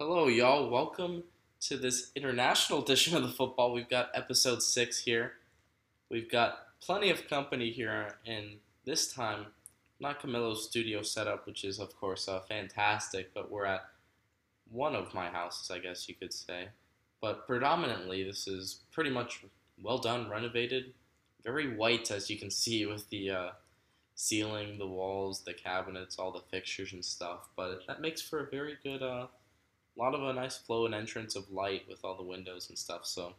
Hello, y'all. Welcome to this international edition of the football. We've got episode six here. We've got plenty of company here, and this time, not Camilo's studio setup, which is, of course, uh, fantastic, but we're at one of my houses, I guess you could say. But predominantly, this is pretty much well done, renovated, very white, as you can see with the uh, ceiling, the walls, the cabinets, all the fixtures and stuff. But that makes for a very good. Uh, a lot of a nice flow and entrance of light with all the windows and stuff. So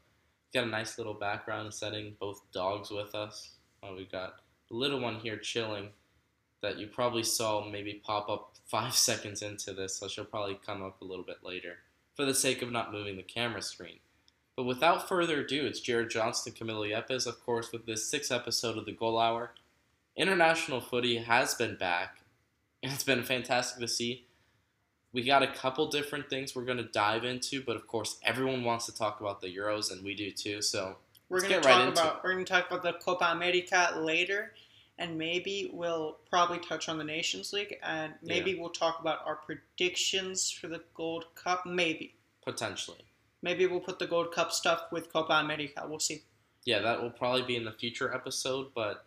got a nice little background setting. Both dogs with us. Uh, we got the little one here chilling that you probably saw maybe pop up five seconds into this, so she'll probably come up a little bit later for the sake of not moving the camera screen. But without further ado, it's Jared Johnston, Camilo Yepes, of course, with this sixth episode of the Goal Hour. International footy has been back, and it's been fantastic to see we got a couple different things we're going to dive into, but of course, everyone wants to talk about the Euros, and we do too. So we're going to talk right about we're going to talk about the Copa America later, and maybe we'll probably touch on the Nations League, and maybe yeah. we'll talk about our predictions for the Gold Cup. Maybe potentially. Maybe we'll put the Gold Cup stuff with Copa America. We'll see. Yeah, that will probably be in the future episode, but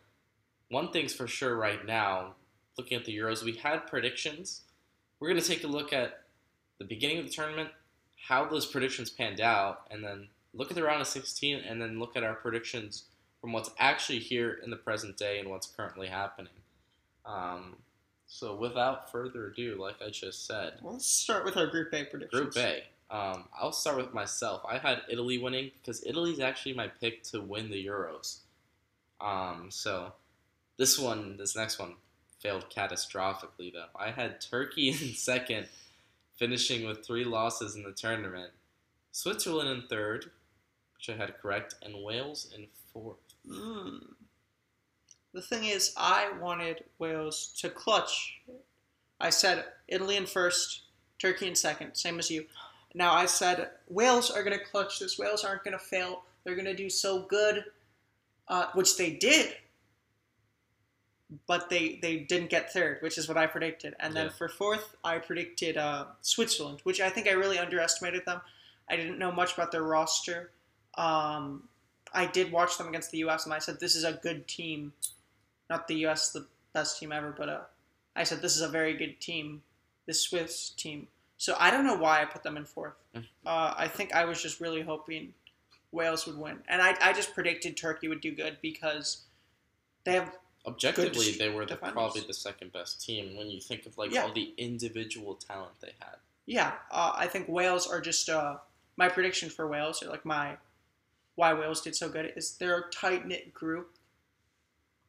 one thing's for sure right now, looking at the Euros, we had predictions we're going to take a look at the beginning of the tournament, how those predictions panned out, and then look at the round of 16, and then look at our predictions from what's actually here in the present day and what's currently happening. Um, so, without further ado, like I just said, let's start with our Group A predictions. Group A. Um, I'll start with myself. I had Italy winning because Italy's actually my pick to win the Euros. Um, so, this one, this next one, failed catastrophically, though. I had Turkey in second, finishing with three losses in the tournament. Switzerland in third, which I had correct, and Wales in fourth. Mm. The thing is, I wanted Wales to clutch. I said Italy in first, Turkey in second, same as you. Now I said Wales are going to clutch this. Wales aren't going to fail. They're going to do so good, uh, which they did but they, they didn't get third, which is what I predicted. And then yeah. for fourth, I predicted uh, Switzerland, which I think I really underestimated them. I didn't know much about their roster. Um, I did watch them against the U.S. and I said this is a good team. Not the U.S. the best team ever, but uh, I said this is a very good team, the Swiss team. So I don't know why I put them in fourth. Mm. Uh, I think I was just really hoping Wales would win, and I, I just predicted Turkey would do good because they have objectively they were the, probably the second best team when you think of like yeah. all the individual talent they had. Yeah, uh, I think Wales are just uh, my prediction for Wales or like my why Wales did so good is they're a tight knit group.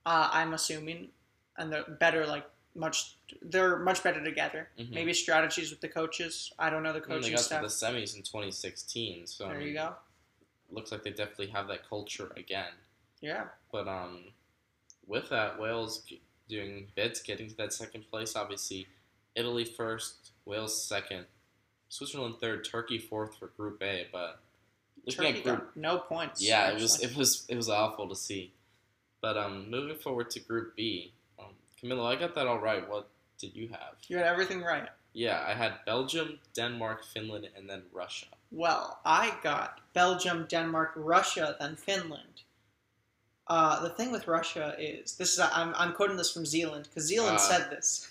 Uh, I'm assuming, and they're better like much. They're much better together. Mm-hmm. Maybe strategies with the coaches. I don't know the coaching they got staff. to the semis in 2016, so there I mean, you go. Looks like they definitely have that culture again. Yeah. But um, with that, Wales doing bids, getting to that second place. Obviously, Italy first, Wales second, Switzerland third, Turkey fourth for Group A. But Turkey Group, no points. Yeah, actually. it was it was it was awful to see. But um, moving forward to Group B, um, Camilo, I got that all right. What did you have? You had everything right. Yeah, I had Belgium, Denmark, Finland, and then Russia. Well, I got Belgium, Denmark, Russia, then Finland. Uh, the thing with Russia is this is I'm, I'm quoting this from Zealand because Zealand uh, said this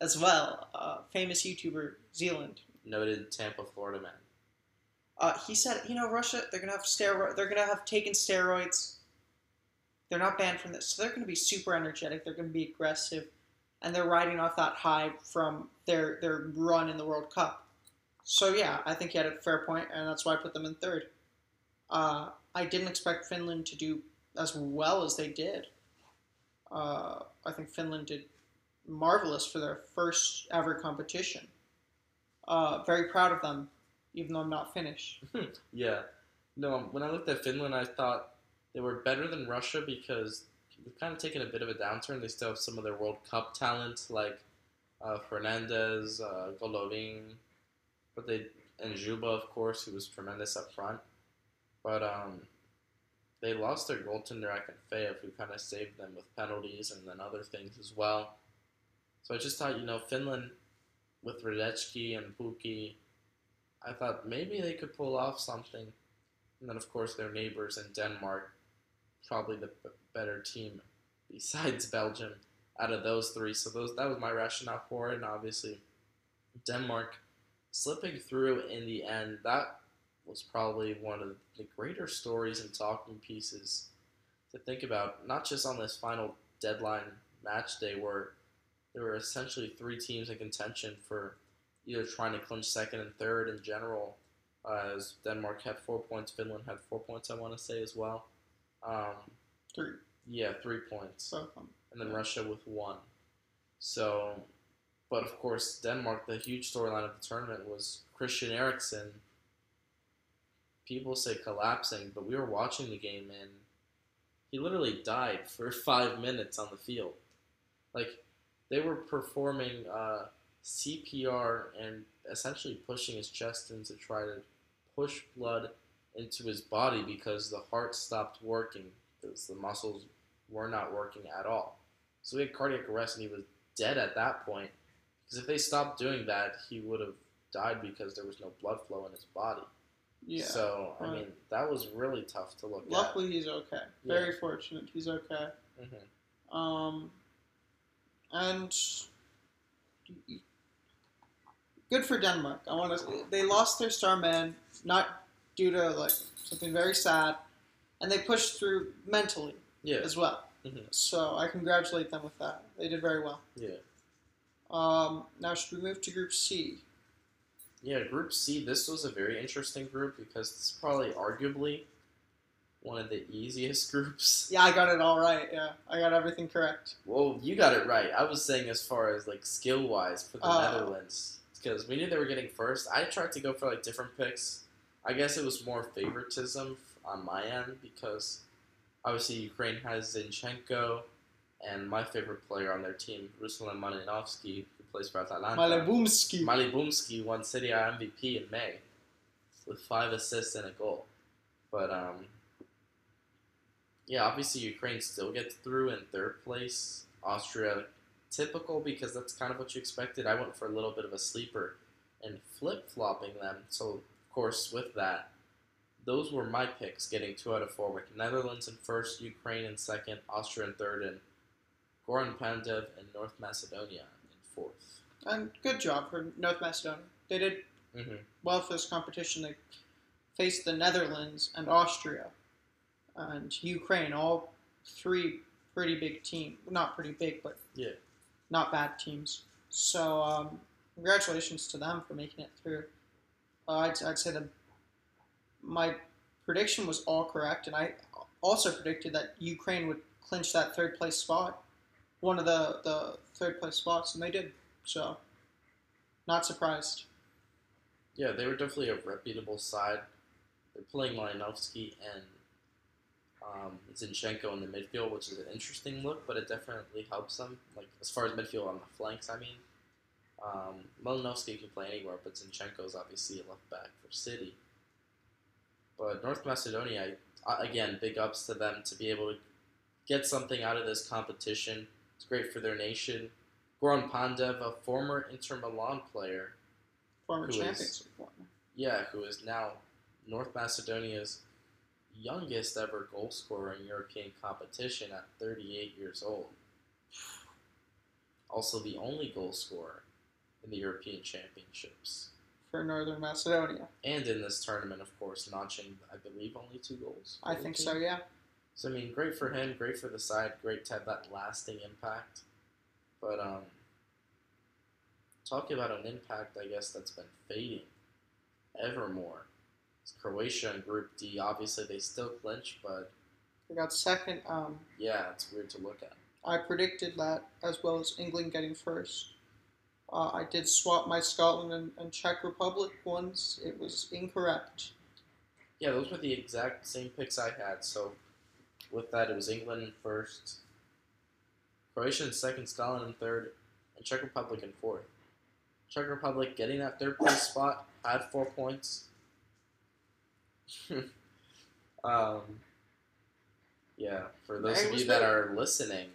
as well. Uh, famous YouTuber Zealand, noted Tampa, Florida man. Uh, he said, you know, Russia they're gonna have steroid they're gonna have taken steroids. They're not banned from this, so they're gonna be super energetic. They're gonna be aggressive, and they're riding off that high from their their run in the World Cup. So yeah, I think he had a fair point, and that's why I put them in third. Uh, I didn't expect Finland to do as well as they did. Uh, I think Finland did marvelous for their first ever competition. Uh, very proud of them, even though I'm not Finnish. yeah. No, when I looked at Finland, I thought they were better than Russia because they've kind of taken a bit of a downturn. They still have some of their World Cup talent, like uh, Fernandes, uh, Golovin, but they and Dzyuba, of course, who was tremendous up front. But um, they lost their goaltender Akinfeev, who kind of saved them with penalties and then other things as well. So I just thought, you know, Finland with Hradecky and Pukki, I thought maybe they could pull off something. And then, of course, their neighbors in Denmark, probably the b- better team besides Belgium out of those three. So those that was my rationale for it. And obviously, Denmark slipping through in the end. That was probably one of the greater stories and talking pieces to think about, not just on this final deadline match day where there were essentially three teams in contention for either trying to clinch second and third in general. Uh, as Denmark had four points, Finland had four points, I want to say as well. Um, Three. yeah, three points and then Yeah. Russia with one. So, but of course, Denmark, the huge storyline of the tournament was Christian Eriksen. People say collapsing, but we were watching the game and he literally died for five minutes on the field. Like, they were performing uh, CPR and essentially pushing his chest in to try to push blood into his body because the heart stopped working because the muscles were not working at all. So he had cardiac arrest and he was dead at that point. Because if they stopped doing that, he would have died because there was no blood flow in his body. Yeah. So I right. mean, that was really tough to look at. Luckily, he's okay. Yeah. Very fortunate. He's okay. at. hmm Um, and good for Denmark. I want to. They lost their star man, not due to like something very sad, and they pushed through mentally Yeah. as well. Mhm. So I congratulate them with that. They did very well. Yeah. Um, now should we move to Group C? Yeah. Group C. This was a very interesting group because this is probably arguably one of the easiest groups. Yeah, I got it all right. Yeah, I got everything correct. Well, you got it right. I was saying as far as like skill wise for the Oh. Netherlands because we knew they were getting first. I tried to go for like different picks. I guess it was more favoritism on my end because obviously Ukraine has Zinchenko and my favorite player on their team, Ruslan Malinovsky, plays for Atalanta. Malebumski. Malibumsky won Serie A MVP in May with five assists and a goal. But um, yeah, obviously Ukraine still gets through in third place. Austria, typical because that's kind of what you expected. I went for a little bit of a sleeper and flip flopping them. So of course with that, those were my picks, getting two out of four with Netherlands in first, Ukraine in second, Austria in third, and Goran Pandev and North Macedonia in fourth. and good job for North Macedonia. They did Mm-hmm. well for this competition. They faced the Netherlands and Austria and Ukraine, all three pretty big teams. Not pretty big, but Yeah. not bad teams. So um, congratulations to them for making it through. Uh, I'd, I'd say that my prediction was all correct, and I also predicted that Ukraine would clinch that third place spot, one of the, the third place spots, and they did. So, not surprised. Yeah, they were definitely a reputable side. They're playing Malinovsky and um, Zinchenko in the midfield, which is an interesting look, but it definitely helps them. Like as far as midfield on the flanks, I mean, um, can play anywhere, but Zinchenko is obviously a left back for City. But North Macedonia, again, big ups to them to be able to get something out of this competition. It's great for their nation. Goran Pandev, a former Inter Milan player, Former Champions League yeah, who is now North Macedonia's youngest ever goal scorer in European competition at 38 years old. Also, the only goal scorer in the European Championships. for Northern Macedonia. And in this tournament, of course, notching, I believe, only two goals. I think so, yeah. So, I mean, great for him, great for the side, great to have that lasting impact. But, um, talking about an impact, I guess, that's been fading ever more. It's Croatia in Group D. Obviously, they still clinch, but They got second. Um, yeah, it's weird to look at. I predicted that as well as England getting first. Uh, I did swap my Scotland and, and Czech Republic ones. It was incorrect. Yeah, those were the exact same picks I had. So, with that, it was England in first, Croatia in second, Scotland in third, and Czech Republic in fourth. Czech Republic getting that third place spot had four points. um, yeah, for those of you that are listening,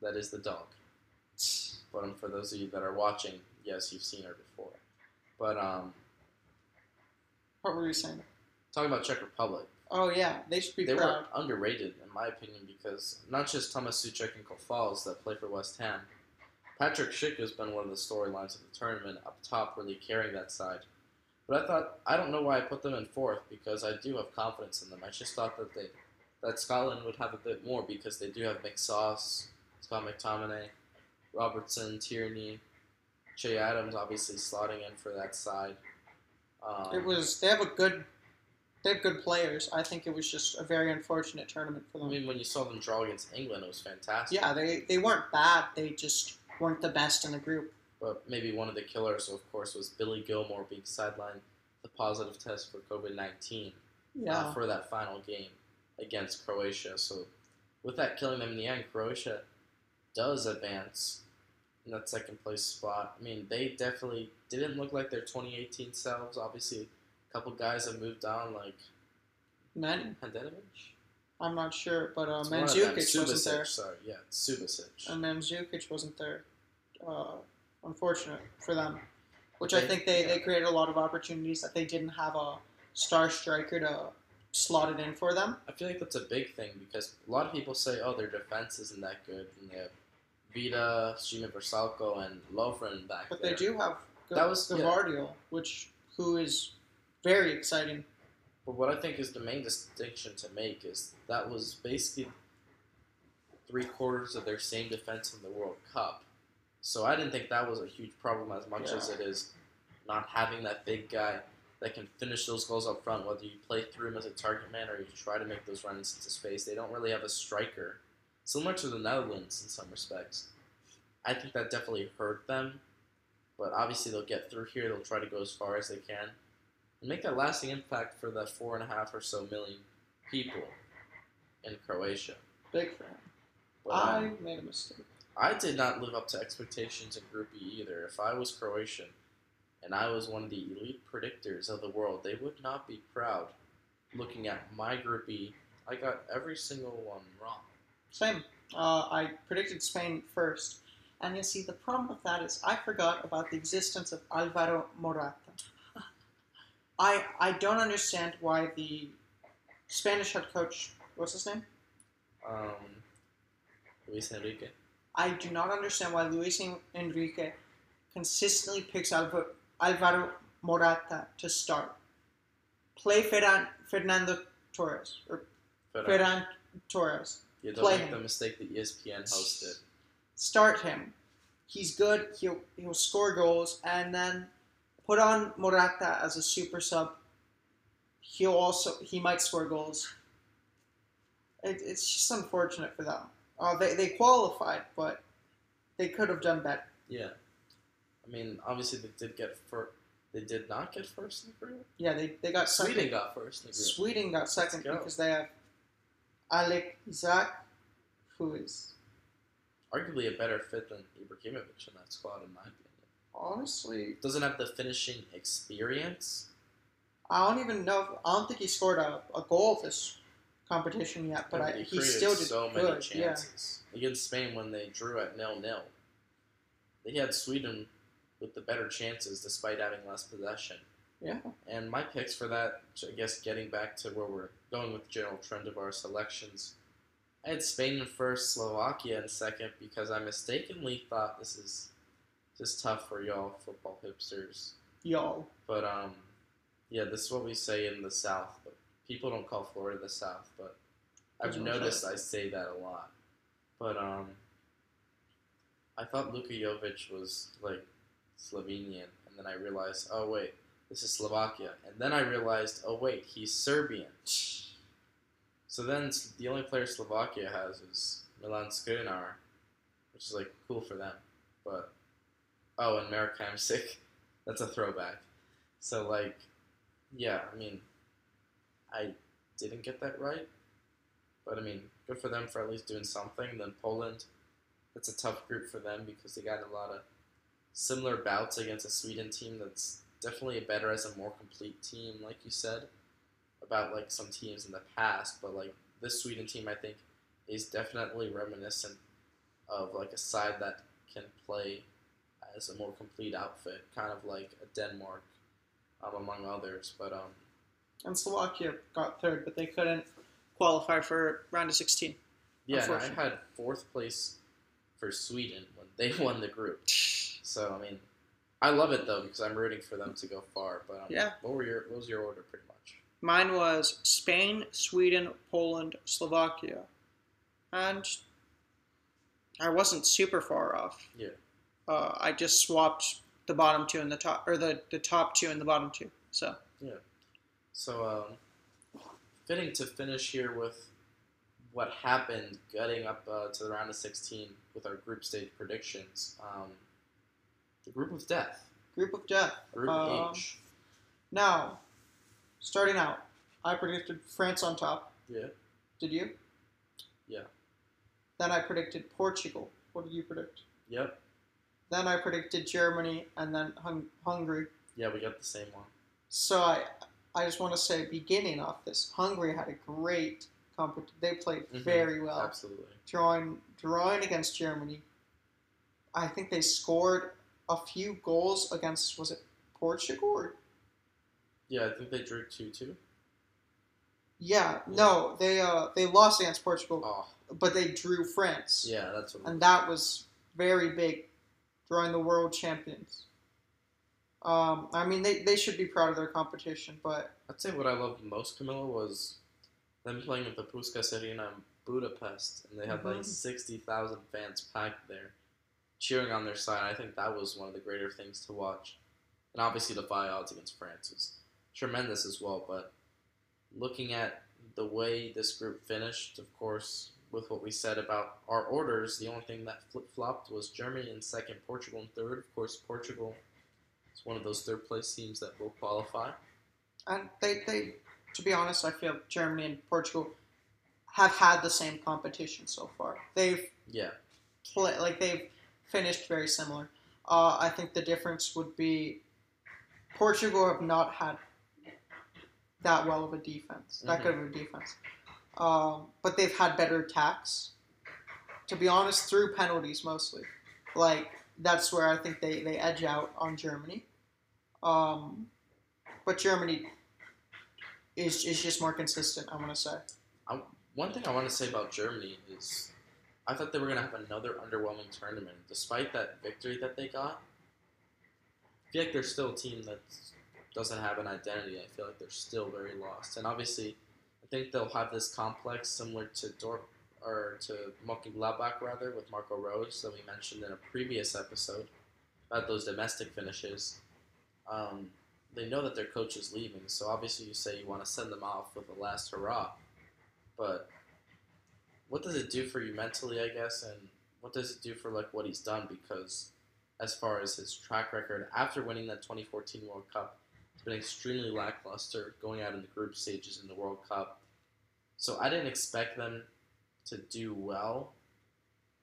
that is the dog. But um, for those of you that are watching, yes, you've seen her before. But um, What were you saying? Talking about Czech Republic, Oh yeah, they should be they proud. were underrated in my opinion because not just Tomas Soucek and Coufals that play for West Ham. Patrick Schick has been one of the storylines of the tournament up top, really carrying that side. But I thought I don't know why I put them in fourth because I do have confidence in them. I just thought that they that Scotland would have a bit more because they do have Mick Sauce, Scott McTominay, Robertson, Tierney, Che Adams obviously slotting in for that side. Um, It was. They have a good. They have good players. I think it was just a very unfortunate tournament for them. I mean, when you saw them draw against England, it was fantastic. Yeah, they they weren't bad. They just weren't the best in the group. But maybe one of the killers, of course, was Billy Gilmour being sidelined the positive test for COVID 19 Yeah. uh, for that final game against Croatia. So, with that killing them in the end, Croatia does advance in that second place spot. I mean, they definitely didn't look like their 2018 selves. Obviously, a couple guys have moved on, like Many. Handanovic. I'm not sure, but uh, It's one of them. Mandzukic wasn't there. Sorry, yeah, Subasic. And Mandzukic wasn't there. Uh, unfortunate for them. Which I think they, they created a lot of opportunities that they didn't have a star striker to slot it in for them. I feel like that's a big thing because a lot of people say, oh, their defense isn't that good. And they have Vida, Sime Vrsaljko, and Lovren back But there. they do have G- That was- yeah. Gvardiol, which who is very exciting. But what I think is the main distinction to make is that was basically three quarters of their same defense in the World Cup. So I didn't think that was a huge problem as much as it is not having that big guy that can finish those goals up front, whether you play through him as a target man or you try to make those runs into space. They don't really have a striker, similar to the Netherlands in some respects. I think that definitely hurt them, but obviously they'll get through here. They'll try to go as far as they can and make that lasting impact for the four and a half or so million people in Croatia. Big fan. But, I um, made a mistake. I did not live up to expectations in Group E either. If I was Croatian and I was one of the elite predictors of the world, they would not be proud. Looking at my Group E, I got every single one wrong. Same. Uh, I predicted Spain first. And you see, the problem with that is I forgot about the existence of Alvaro Morata. I, I don't understand why the Spanish head coach, what's his name? Um, Luis Enrique. I do not understand why Luis Enrique consistently picks Alvaro Morata to start. Play Ferran, Fernando Torres, or uh, Ferran Torres. you don't play make him. the mistake that ESPN hosted. start him. He's good. He'll he'll score goals, and then put on Morata as a super sub. He'll also he might score goals. It, it's just unfortunate for them. Uh, they they qualified, but they could have done better. Yeah. I mean, obviously they did get first. They did not get first in the group. Yeah, they, they got second. Sweden got first in the group. Sweden got second go. because they have Alex Isak, who is Arguably a better fit than Ibrahimovic in that squad, in my opinion. Honestly Doesn't have the finishing experience. I don't even know. I don't think he scored a, a goal this competition yet, but I, he still did so good. many Yeah, chances against Spain when they drew at nil nil. They had Sweden with the better chances despite having less possession. yeah. And my picks for that, I guess, getting back to where we're going with the general trend of our selections, I had Spain in first, Slovakia in second, because I mistakenly thought this is just tough for y'all football hipsters. Y'all. But um, yeah, this is what we say in the South. But people don't call Florida the South. But I've That's noticed. I say that a lot. But um, I thought Luka Jovic was like Slovenian, and then I realized, oh wait, this is Slovakia, and then I realized, oh wait, he's Serbian. So then the only player Slovakia has is Milan Skriniar, which is like cool for them. But oh, and Marek sick. that's a throwback. So like, yeah, I mean, I didn't get that right, but I mean, good for them for at least doing something. Then Poland, that's a tough group for them because they got a lot of similar bouts against a Sweden team that's definitely better as a more complete team, like you said, about like some teams in the past. But like this Sweden team, I think, is definitely reminiscent of like a side that can play as a more complete outfit, kind of like a Denmark, um, among others. But um, And Slovakia got third, but they couldn't qualify for round of 16. Yeah, I had fourth place for Sweden when they won the group. So I mean, I love it though because I'm rooting for them to go far. But um, Yeah. what were your what was your order pretty much? Mine was Spain, Sweden, Poland, Slovakia. And I wasn't super far off. Yeah. Uh, I just swapped the bottom two and the top, or the, the top two and the bottom two. So, yeah. So um, fitting to finish here with what happened, getting up uh, to the round of 16 with our group stage predictions. Um, the group of death, group of death. Group Um, H. Now, starting out, I predicted France on top. Yeah. Did you? Yeah. Then I predicted Portugal. What did you predict? Yep. Then I predicted Germany and then hung- Hungary. Yeah, we got the same one. So I, I just want to say, beginning off this, Hungary had a great competition. They played Mhm. very well, Absolutely. drawing drawing against Germany. I think they scored a few goals against was it Portugal or Yeah, I think they drew 2 2. yeah no they uh they lost against Portugal Oh, but they drew France yeah, that's what and that was very big, drawing the world champions. Um, I mean, they, they should be proud of their competition, but I'd say what I loved most, Camilo, was them playing at the Puskas Arena in Budapest, and they had like Mhm. 60,000 fans packed there, cheering on their side. I think that was one of the greater things to watch. And obviously, the five odds against France is tremendous as well. But looking at the way this group finished, of course, with what we said about our orders, the only thing that flip flopped was Germany in second, Portugal in third. Of course, Portugal is one of those third place teams that will qualify. and they, they to be honest, I feel Germany and Portugal have had the same competition so far. They've Yeah. play like they've finished very similar. Uh, I think the difference would be Portugal have not had that well of a defense, that good of a defense, um, but they've had better attacks. To be honest, through penalties mostly, like that's where I think they, they edge out on Germany. Um, but Germany is is just more consistent. I want to say. One thing I want to say about Germany is I thought they were going to have another underwhelming tournament. Despite that victory that they got, I feel like they're still a team that doesn't have an identity. I feel like they're still very lost. And obviously, I think they'll have this complex similar to Dort or to Moki Mönchengladbach rather with Marco Rose that we mentioned in a previous episode about those domestic finishes. Um, they know that their coach is leaving, so obviously you say you want to send them off with a last hurrah. But what does it do for you mentally, I guess, and what does it do for like what he's done? Because as far as his track record after winning that 2014 World Cup, been extremely lackluster going out in the group stages in the World Cup. So I didn't expect them to do well.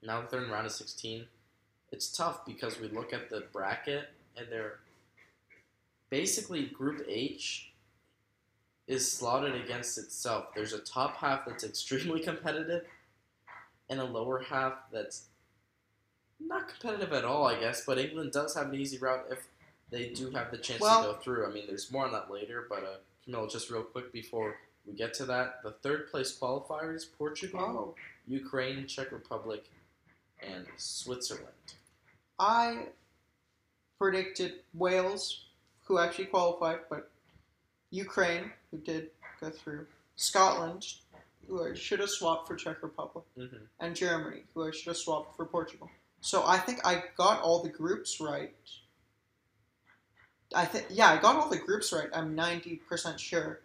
Now that they're in round of 16, it's tough because we look at the bracket and they're basically Group H is slotted against itself. There's a top half that's extremely competitive and a lower half that's not competitive at all, I guess. But England does have an easy route if they do have the chance Well- to go through. I mean, there's more on that later, but uh, Camille, just real quick before we get to that, the third place qualifiers Portugal, Oh, Ukraine, Czech Republic, and Switzerland. I predicted Wales, who actually qualified, but Ukraine, who did go through, Scotland, who I should have swapped for Czech Republic, Mm-hmm. and Germany, who I should have swapped for Portugal. So I think I got all the groups right. I think yeah, I got all the groups right. I'm ninety percent sure.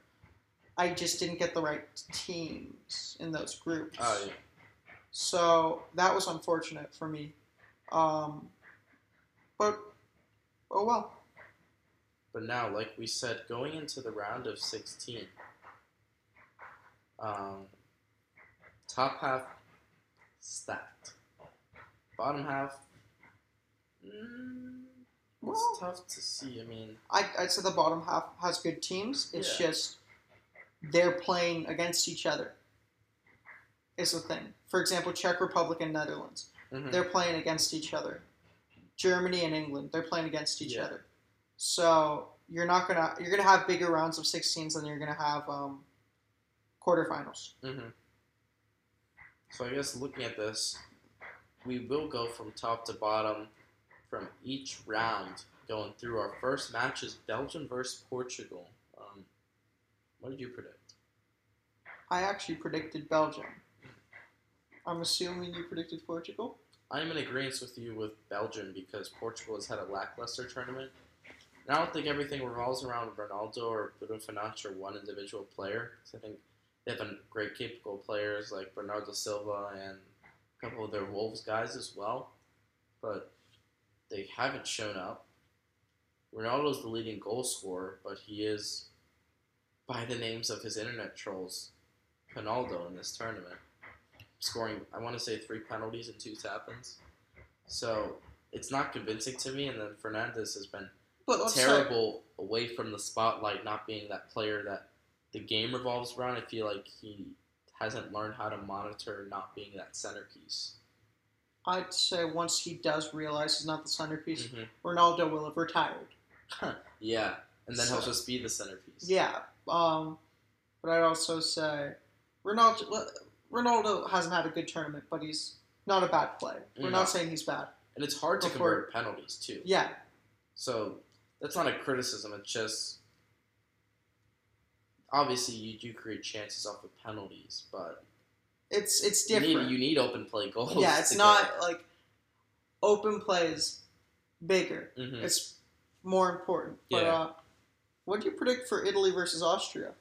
I just didn't get the right teams in those groups. Oh, yeah. So that was unfortunate for me. Um, but oh well. But now, like we said, going into the round of 16, um, top half stacked. Bottom half, mm, Well, it's tough to see. I mean, I, I'd say the bottom half has good teams. It's Yeah. just they're playing against each other. Is the thing. For example, Czech Republic and Netherlands. mhm. They're playing against each other. Germany and England, they're playing against each Yeah. other. So you're not gonna you're gonna have bigger rounds of 16s than you're gonna have um, quarterfinals. Mm-hmm. So I guess looking at this, we will go from top to bottom from each round going through. Our first match is Belgium versus Portugal. Um, what did you predict? I actually predicted Belgium. I'm assuming you predicted Portugal. I'm in agreement with you with Belgium because Portugal has had a lackluster tournament. And I don't think everything revolves around Ronaldo or Bruno Fernandes or one individual player. 'cause I think they have a great capable players like Bernardo Silva and a couple of their Wolves guys as well. But they haven't shown up. Ronaldo's the leading goal scorer, but he is, by the names of his internet trolls, Ronaldo in this tournament scoring I want to say three penalties and two tap-ins. So it's not convincing to me. And then Fernandes has been But say- terrible away from the spotlight, not being that player that the game revolves around. I feel like he hasn't learned how to monitor not being that centerpiece. I'd say once he does realize he's not the centerpiece, Mhm. Ronaldo will have retired. Yeah, and then he'll just be the centerpiece. Yeah. Um, but I'd also say Ronaldo Ronaldo hasn't had a good tournament, but he's not a bad player. We're No. not saying he's bad. and it's hard to Before- convert penalties too. Yeah. So that's not a criticism. It's just obviously you do create chances off of penalties, but It's it's you different. need you need open play goals. yeah, it's not like open play is bigger. Mhm. It's more important. But Yeah. uh, what do you predict for Italy versus Austria?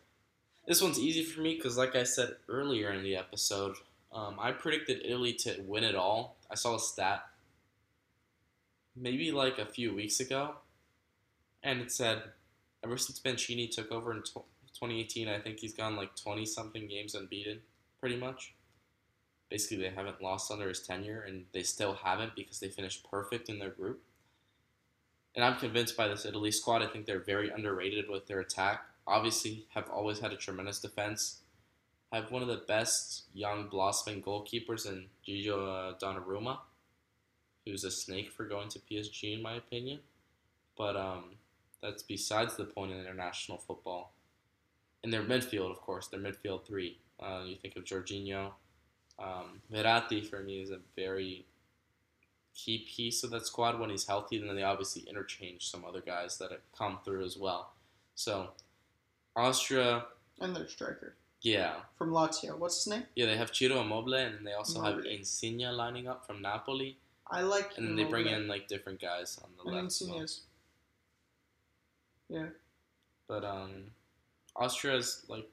This one's easy for me because, like I said earlier in the episode, um, I predicted Italy to win it all. I saw a stat maybe like a few weeks ago, and it said ever since Mancini took over in tw 2018, I think he's gone like 20 something games unbeaten, pretty much. Basically, they haven't lost under his tenure, and they still haven't because they finished perfect in their group. And I'm convinced by this Italy squad. I think they're very underrated with their attack. Obviously, have always had a tremendous defense. Have one of the best young blossoming goalkeepers in Gigio uh, Donnarumma, who's a snake for going to PSG in my opinion. But um, that's besides the point in international football. In their midfield, of course, their midfield three. Uh, you think of Jorginho. Um, Verratti for me is a very key piece of that squad when he's healthy. And then they obviously interchange some other guys that have come through as well. So Austria, And their striker yeah, from Lazio. What's his name? yeah, they have Ciro Immobile, and then they also have Immobile. Insigne lining up from Napoli, I like. and then they bring in like different guys on the And left. as well. Yeah. But um, Austria's like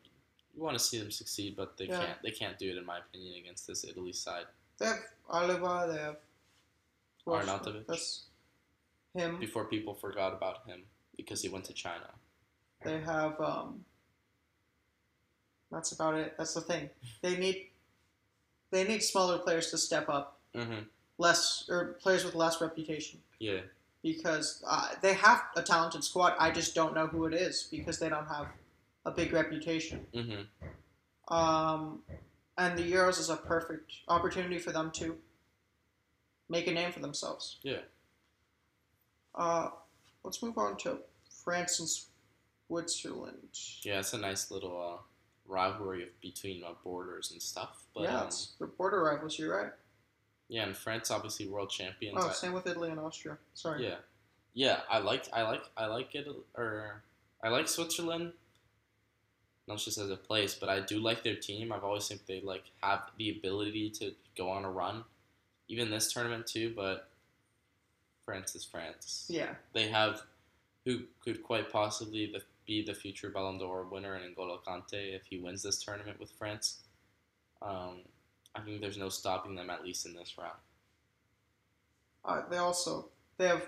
you want to see them succeed, but they Yeah. can't. They can't do it in my opinion against this Italy side. They have Alaba. They have. Arnautovic. That's him. Before people forgot about him because he went to China. They have. um That's about it. That's the thing. They need. They need smaller players to step up, Mm-hmm. less or players with less reputation. Yeah. because uh, they have a talented squad. I just don't know who it is because they don't have a big reputation. Mm-hmm. Um, and the Euros is a perfect opportunity for them to make a name for themselves. Yeah. Uh, let's move on to France and Switzerland. Yeah, it's a nice little uh, rivalry of, between uh, borders and stuff. But yeah, um, it's the border rivals. You're right. yeah, and France obviously world champions. Oh, I- same with Italy and Austria. Sorry. Yeah, yeah. I like, I like, I like it, or I like Switzerland. Not just as a place, but I do like their team. I've always think they like have the ability to go on a run, even this tournament too. But France is France. Yeah. They have who could quite possibly the, be the future Ballon d'Or winner in N'Golo Kante if he wins this tournament with France. Um, I think there's no stopping them at least in this round. Uh, they also they have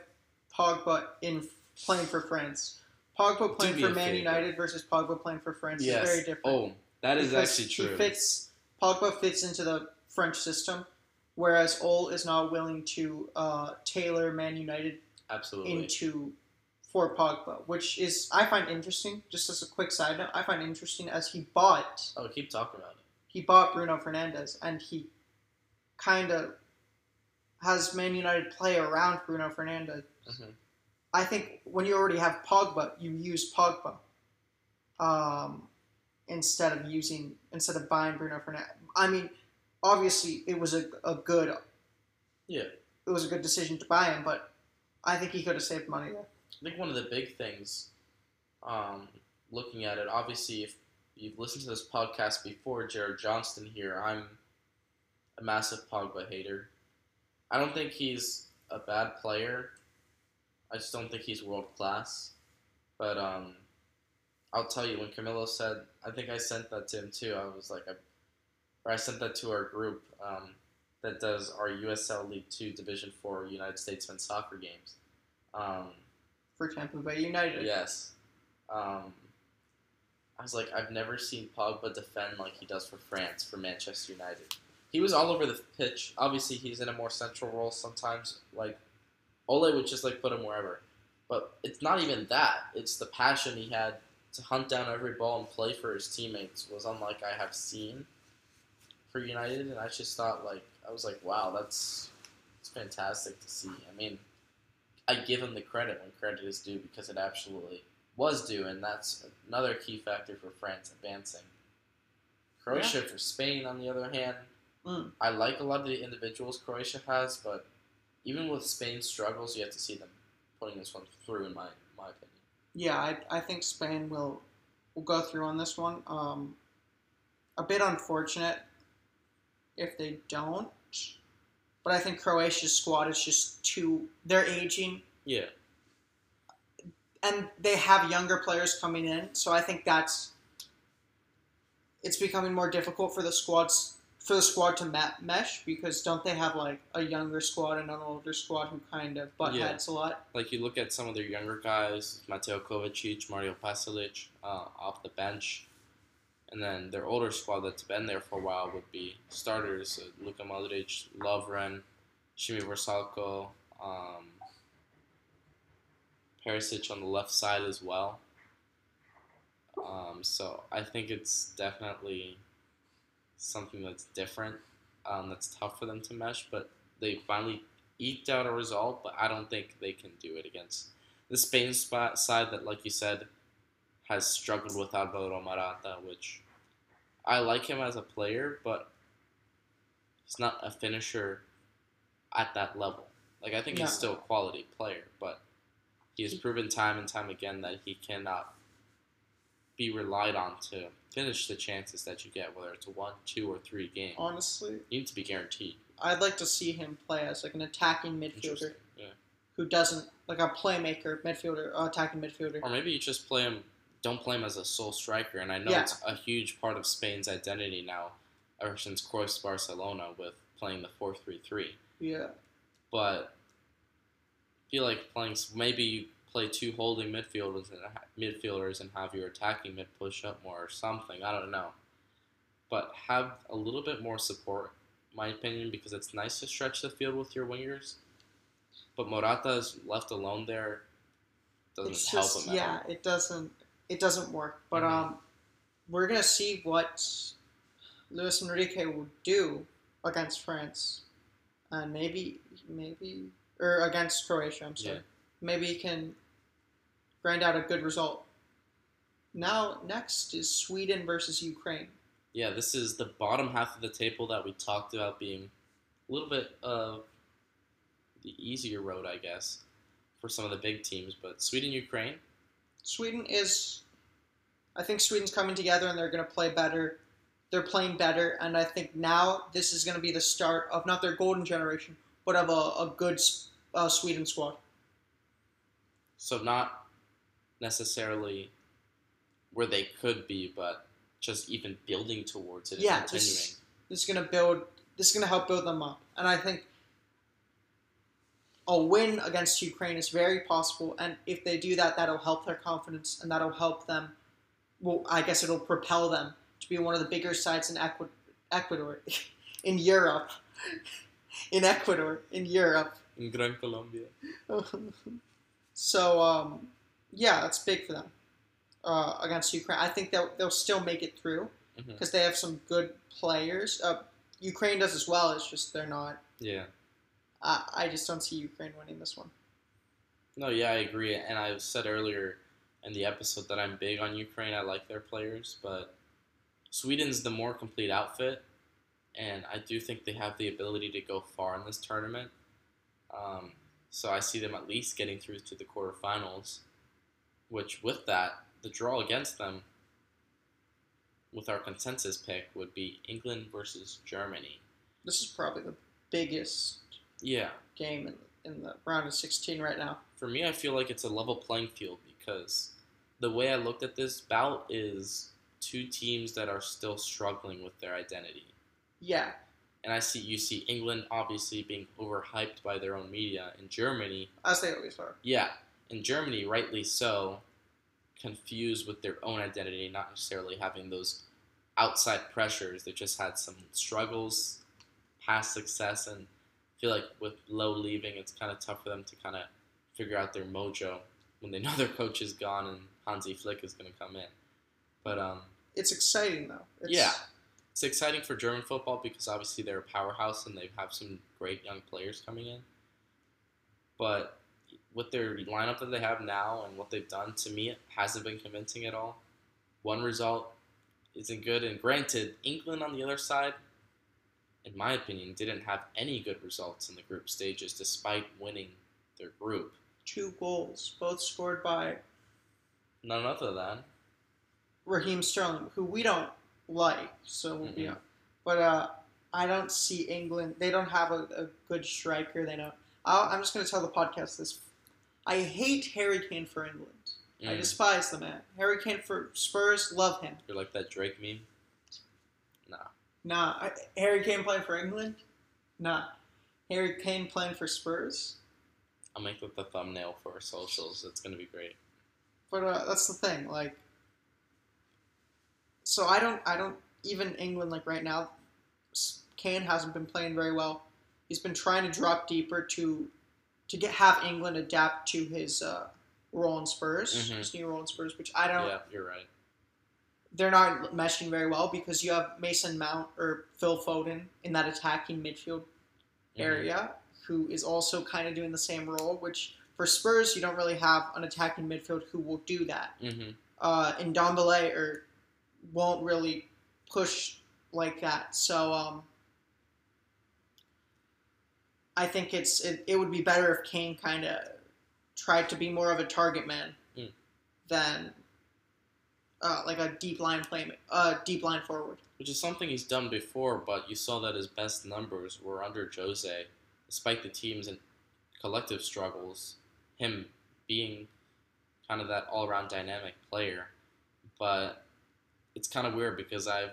Pogba in playing for France. Pogba playing for Man. United versus Pogba playing for France is very different. Oh, that is actually true. He fits Pogba fits into the French system, whereas Ole is not willing to uh, tailor Man United Absolutely. into for Pogba, which is I find interesting. Just as a quick side note, I find interesting as he bought oh, keep talking about it. he bought Bruno Fernandes and he kind of has Man United play around Bruno Fernandes Mhm. I think when you already have Pogba, you use Pogba um, instead of using instead of buying Bruno Fernandes. I mean, obviously it was a, a good Yeah. it was a good decision to buy him, but I think he could have saved money there. I think one of the big things, um, looking at it, obviously, if you've listened to this podcast before, Jared Johnston here, I'm a massive Pogba hater. I don't think he's a bad player. I just don't think he's world class. But um, I'll tell you, when Camilo said, I think I sent that to him too. I was like, I, or I sent that to our group um, that does our USL League Two Division Four United States men's soccer games. Um, for Tampa Bay United. Yes. Um, I was like, I've never seen Pogba defend like he does for France, for Manchester United. He was all over the pitch. Obviously, he's in a more central role sometimes. Like, Ole would just like put him wherever. But it's not even that. It's the passion he had to hunt down every ball and play for his teammates was unlike I have seen for United. And I just thought, like, I was like, wow, that's, it's fantastic to see. I mean, I give him the credit when credit is due because it absolutely was due, and that's another key factor for France advancing. Croatia for Spain, on the other hand, Mm. I like a lot of the individuals Croatia has, but even with Spain's struggles, you have to see them putting this one through, in my my opinion. Yeah, I, I think Spain will will go through on this one. Um, a bit unfortunate if they don't, but I think Croatia's squad is just too. They're aging, Yeah, and they have younger players coming in, so I think that's it's becoming more difficult for the squads for the squad to mesh because don't they have like a younger squad and an older squad who kind of butt Yeah. heads a lot? like you look at some of their younger guys, Mateo Kovacic, Mario Pasalic, uh, off the bench, and then their older squad that's been there for a while would be starters: uh, Luka Modric, Lovren, Sime Vrsaljko, um, Perisic on the left side as well. Um, so I think it's definitely something that's different. Um, that's tough for them to mesh, but they finally eked out a result. But I don't think they can do it against the Spain spot side that, like you said, has struggled with Alvaro Morata, which I like him as a player, but he's not a finisher at that level. Like I think No. he's still a quality player, but he has proven time and time again that he cannot be relied on to finish the chances that you get, whether it's a one, two, or three game. Honestly, You need to be guaranteed. I'd like to see him play as like an attacking midfielder Yeah. who doesn't like a playmaker midfielder, uh, attacking midfielder. Or maybe you just play him. Don't play him as a sole striker. And I know Yeah. it's a huge part of Spain's identity now, ever since Cruyff's Barcelona with playing the four-three-three. Yeah, But I feel like playing maybe you play two holding midfielders and midfielders and have your attacking mid push up more or something. I don't know. But have a little bit more support, in my opinion, because it's nice to stretch the field with your wingers. But Morata is left alone there. Doesn't it's help just him. yeah, it doesn't it doesn't work. But Mhm. um, we're gonna see what Luis Enrique will do against France, and maybe maybe or against Croatia. I'm sorry. Yeah. Maybe can grind out a good result. Now, next is Sweden versus Ukraine. Yeah, this is the bottom half of the table that we talked about being a little bit of the easier road, I guess, for some of the big teams. But Sweden, Ukraine, Sweden is, I think Sweden's coming together and they're going to play better. They're playing better, and I think now this is going to be the start of not their golden generation, but of a, a good uh, Sweden squad. So not necessarily where they could be, but just even building towards it and Yeah, continuing. this, this is going to build. This is going to help build them up, and I think a win against Ukraine is very possible. And if they do that, that'll help their confidence, and that'll help them. Well, I guess it'll propel them to be one of the bigger sides in Ecuador, Ecuador in Europe, in Ecuador, in Europe. In Gran Colombia. so um, yeah, that's big for them uh, against Ukraine. I think they'll they'll still make it through because they have some good players. Uh, Ukraine does as well. It's just they're not. Yeah. I I just don't see Ukraine winning this one. No, yeah, I agree. And I said earlier in the episode that I'm big on Ukraine. I like their players, but Sweden's the more complete outfit, and I do think they have the ability to go far in this tournament. Um, so I see them at least getting through to the quarterfinals, which with that, the draw against them with our consensus pick would be England versus Germany. This is probably the biggest Yeah. game in, in the round of 16 right now. For me, I feel like it's a level playing field because the way I looked at this bout is two teams that are still struggling with their identity. Yeah, And I see you see England obviously being overhyped by their own media, and Germany, as they always are. yeah, in Germany, rightly so, confused with their own identity, not necessarily having those outside pressures. They just had some struggles, past success, and I feel like with Löw leaving, it's kind of tough for them to kind of figure out their mojo when they know their coach is gone and Hansi Flick is going to come in. But um, It's exciting though. It's, Yeah. It's exciting for German football because obviously they're a powerhouse and they have some great young players coming in. But with their lineup that they have now and what they've done, to me, it hasn't been convincing at all. One result isn't good, and granted, England on the other side, in my opinion, didn't have any good results in the group stages despite winning their group. Two goals, both scored by None other than Raheem Sterling, who we don't like. So Mhm. yeah, but uh, I don't see England. They don't have a, a good striker. They don't. I'll, I'm just going to tell the podcast this. I hate Harry Kane for England. I Mm, despise the man. Harry Kane for Spurs, love him. you're like that Drake meme. Nah. Nah, I, Harry Kane playing for England. Nah, Harry Kane playing for Spurs. I'll make that the thumbnail for our socials. It's gonna be great. But uh, that's the thing, like. So I don't, I don't even England like right now. Kane hasn't been playing very well. He's been trying to drop deeper to, to get have England adapt to his uh, role in Spurs, Mhm. his new role in Spurs, which I don't. Yeah, you're right. They're not meshing very well because you have Mason Mount or Phil Foden in that attacking midfield Mhm. area, who is also kind of doing the same role. Which for Spurs, you don't really have an attacking midfield who will do that. Mhm. uh, and Ndombele or won't really push like that. So um, I think it's it, it would be better if Kane kind of tried to be more of a target man Mm. than uh, like a deep line play uh, deep line forward. Which is something he's done before, but you saw that his best numbers were under Jose, despite the team's and collective struggles. Him being kind of that all-around dynamic player, but it's kind of weird because I've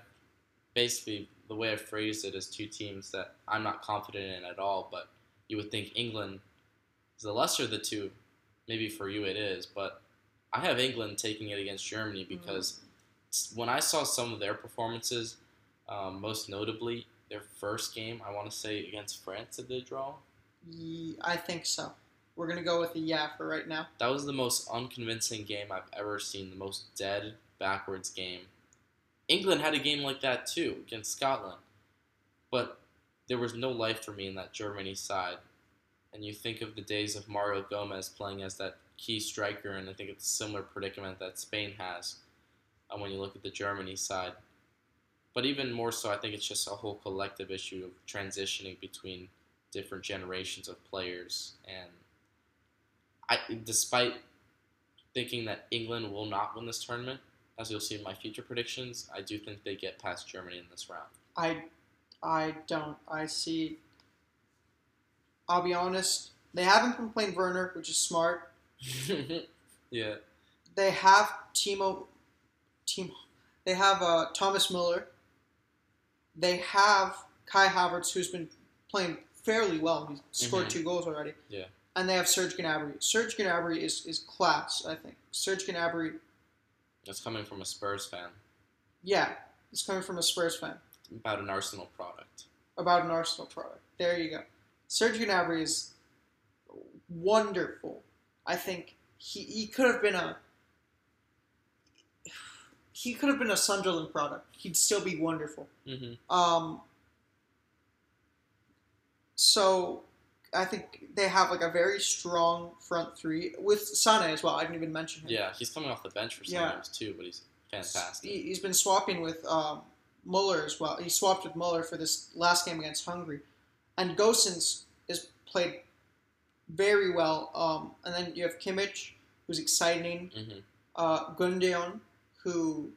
basically the way I phrased it is two teams that I'm not confident in at all. But you would think England is the lesser of the two. Maybe for you it is, but I have England taking it against Germany because when I saw some of their performances, um, most notably their first game, I want to say against France, did they draw? Ye- I think so. We're gonna go with a yeah for right now. That was the most unconvincing game I've ever seen, the most dead, backwards game. England had a game like that too against Scotland, but there was no life for me in that Germany side. And you think of the days of Mario Gomez playing as that key striker, and I think it's a similar predicament that Spain has uh, when you look at the Germany side. But even more so, I think it's just a whole collective issue of transitioning between different generations of players. And I, despite thinking that England will not win this tournament, as you'll see in my future predictions, I do think they get past Germany in this round. I I don't. I see. I'll be honest. They haven't been playing Werner, which is smart. yeah. They have Timo, Team. They have uh, Thomas Muller. They have Kai Havertz, who's been playing fairly well. He's scored Mhm. two goals already. Yeah. And they have Serge Gnabry. Serge Gnabry is, is class, I think. Serge Gnabry, That's coming from a Spurs fan yeah, it's coming from a Spurs fan. about an Arsenal product. about an Arsenal product. There you go. Sergio Gnabry is wonderful. I think he, he could have been a he could have been a Sunderland product. He'd still be wonderful. Mm-hmm. Um, so I think they have like a very strong front three with Sane as well. I didn't even mention him. Yeah, he's coming off the bench for some Yeah. games too, but he's fantastic. He, he's been swapping with um, Muller as well. He swapped with Muller for this last game against Hungary, and Gosens is played very well. Um, and then you have Kimmich, who's exciting. hmm Uh, Gundogan, who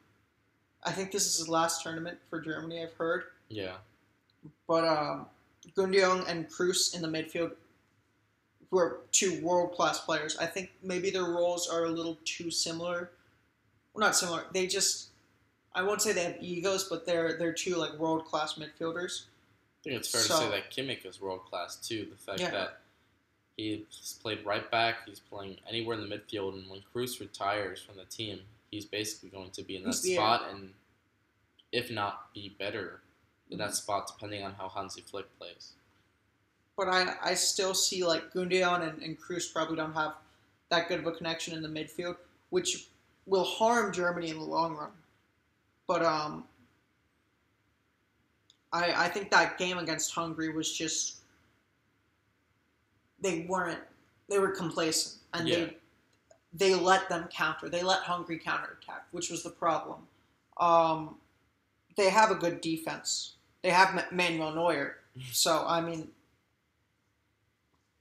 I think this is his last tournament for Germany. I've heard, Yeah, but um, Gundogan and Kroos in the midfield were two world class players. I think maybe their roles are a little too similar. Well, not similar. They just I won't say they have egos, but they're they're two like world class midfielders. I think it's fair to say that Kimmich is world class too. The fact Yeah. that he's played right back, he's playing anywhere in the midfield, and when Kroos retires from the team, he's basically going to be in that He's spot, and if not be better in that spot, depending on how Hansi Flick plays. But I, I still see like Gundogan and, and Kroos probably don't have that good of a connection in the midfield, which will harm Germany in the long run. But um, I I think that game against Hungary was just they weren't they were complacent and Yeah. they they let them counter. They let Hungary counterattack, which was the problem. Um, they have a good defense. They have Manuel Neuer, so I mean,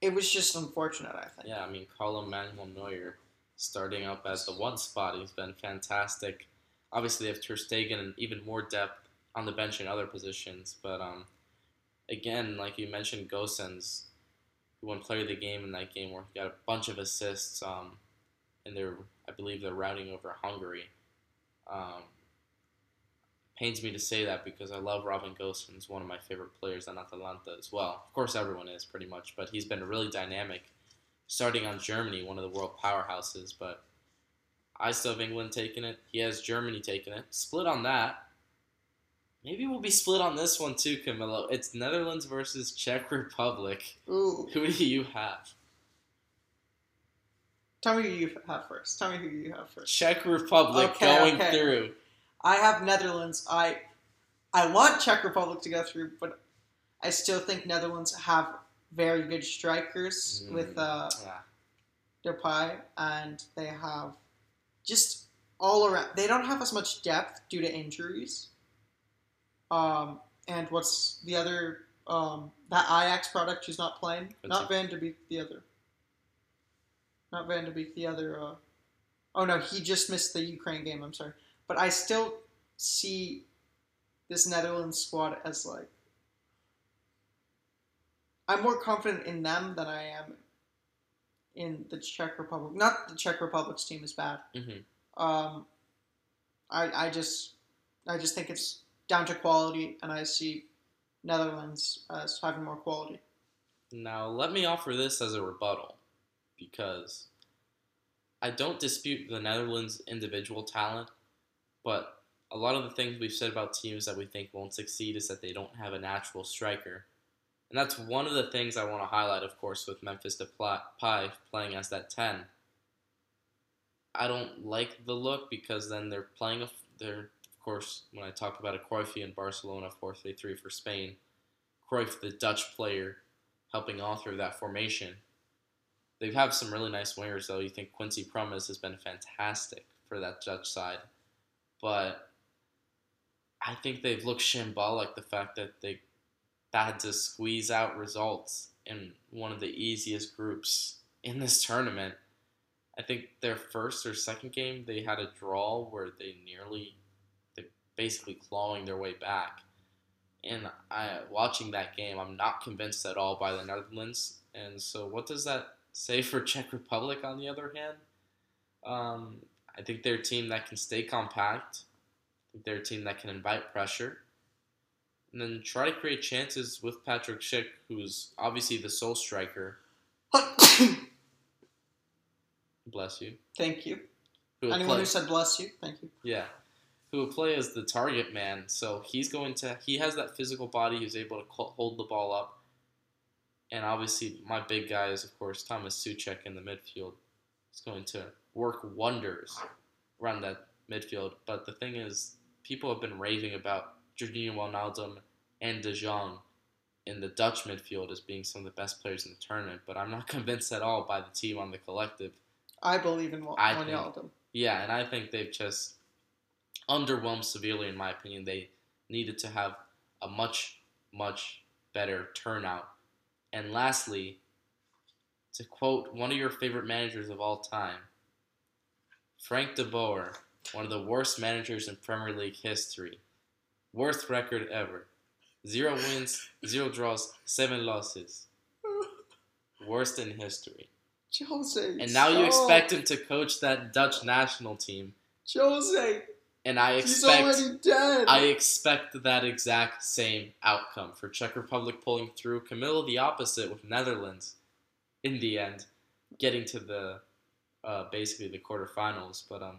it was just unfortunate. I think. Yeah, I mean, Colin Manuel Neuer starting up as the one spot, he's been fantastic. Obviously, they have Ter Stegen and even more depth on the bench in other positions. But um, again, like you mentioned, Gosens, who won player of the game in that game where he got a bunch of assists. Um, and they're, I believe, they're routing over Hungary. Um, pains me to say that because I love Robin Gosens, one of my favorite players on Atalanta as well. Of course, everyone is pretty much, but he's been really dynamic starting on Germany, one of the world powerhouses, but I still have England taking it. He has Germany taking it. Split on that. Maybe we'll be split on this one too, Camilo. It's Netherlands versus Czech Republic. Ooh, Who do you have? tell me who you have first. Tell me who you have first. Czech Republic Okay, going okay. through. I have Netherlands. I I want Czech Republic to go through, but I still think Netherlands have very good strikers Mm. with uh, Yeah. Depay, and they have just all around. They don't have as much depth due to injuries. Um, and what's the other? Um, that Ajax product who's not playing. Not Van der Beek, the other. Not Van der Beek, the other. Uh, oh no, he just missed the Ukraine game. I'm sorry, but I still see this Netherlands squad as like. I'm more confident in them than I am in the Czech Republic. Not the Czech Republic's team is bad. hmm Um, I I just I just think it's down to quality, and I see Netherlands as having more quality. Now, let me offer this as a rebuttal because I don't dispute the Netherlands' individual talent, but a lot of the things we've said about teams that we think won't succeed is that they don't have a natural striker. And that's one of the things I want to highlight, of course, with Memphis Depay playing as that 10. I don't like the look because then they're playing a. They're of course when I talk about a Cruyff in Barcelona four three three for Spain, Cruyff the Dutch player, helping author that formation. They have some really nice wingers though. You think Quincy Promes has been fantastic for that Dutch side, but I think they've looked shambolic. The fact that they had to squeeze out results in one of the easiest groups in this tournament. I think their first or second game they had a draw where they nearly they basically clawing their way back. And I watching that game, I'm not convinced at all by the Netherlands. And so, what does that say for Czech Republic? On the other hand, um, I think they're a team that can stay compact. I think they're a team that can invite pressure, and then try to create chances with Patrick Schick, who's obviously the sole striker. Bless you. Thank you. Who Anyone play- who said bless you, thank you. Yeah. Who will play as the target man. So he's going to, he has that physical body. He's able to hold the ball up. And obviously, my big guy is, of course, Tomas Soucek in the midfield. He's going to work wonders around that midfield. But the thing is, people have been raving about Georginio Wijnaldum and De Jong in the Dutch midfield as being some of the best players in the tournament, but I'm not convinced at all by the team on the collective. I believe in Wa- I think- Wijnaldum. Yeah, and I think they've just underwhelmed severely, in my opinion. They needed to have a much, much better turnout. And lastly, to quote one of your favorite managers of all time, Frank de Boer, one of the worst managers in Premier League history. Worst record ever. Zero wins, zero draws, seven losses. Worst in history. Jose. And now you expect him to coach that Dutch national team. Jose. And I He's expect already dead. I expect that exact same outcome for Czech Republic pulling through. Camilo the opposite with Netherlands in the end, getting to the uh, basically the quarterfinals. But um,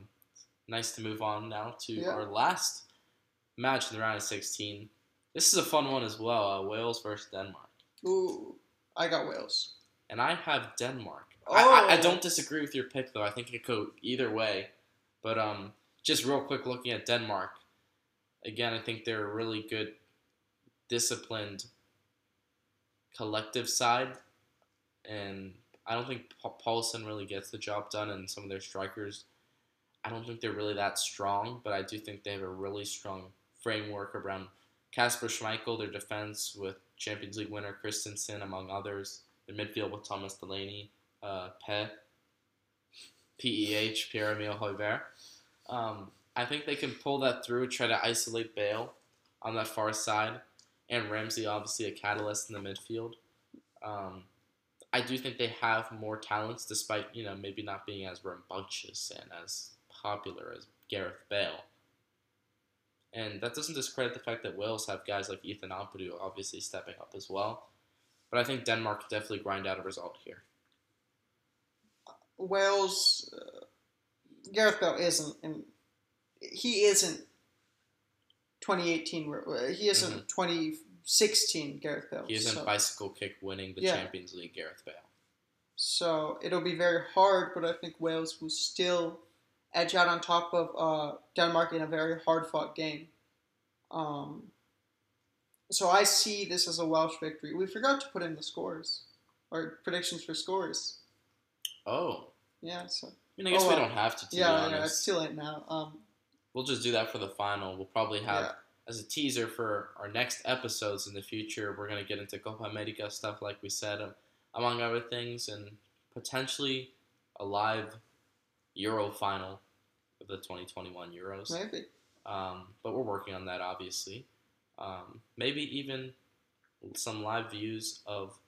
nice to move on now to Yeah. our last match in the round of 16. This is a fun one as well. Uh, Wales versus Denmark, Ooh, I got Wales. and I have Denmark. I, I, I Oh. don't disagree with your pick though. I think it could go either way. But um, just real quick, looking at Denmark, again, I think they're a really good, disciplined, collective side, and I don't think Poulsen really gets the job done. And some of their strikers, I don't think they're really that strong. But I do think they have a really strong framework around Kasper Schmeichel, their defense with Champions League winner Christensen, among others. The midfield with Thomas Delaney uh, Pe, P-E-H, Pierre-Emile Hojbjerg. Um, I think they can pull that through, try to isolate Bale on that far side, and Ramsey obviously a catalyst in the midfield. Um, I do think they have more talents, despite you know maybe not being as rambunctious and as popular as Gareth Bale. And that doesn't discredit the fact that Wales have guys like Ethan Ampadu obviously stepping up as well. But I think Denmark definitely grind out a result here. Wales, uh, Gareth Bale isn't, he isn't 2018. Uh, he isn't mm-hmm. 20 16 Gareth Bale. He is so. bicycle kick winning the yeah. Champions League Gareth Bale. So it'll be very hard, but I think Wales will still edge out on top of uh, Denmark in a very hard fought game. Um, so I see this as a Welsh victory. We forgot to put in the scores or predictions for scores. Oh. Yeah. So. I mean, I guess oh, we well, don't have to. to yeah, yeah. It's too late now. Um, we'll just do that for the final. We'll probably have. Yeah as a teaser for our next episodes in the future. We're gonna get into Copa America stuff, like we said, um, among other things, and potentially a live Euro final of the 2021 Euros. maybe. Um, but we're working on that, obviously. Um, maybe even some live views of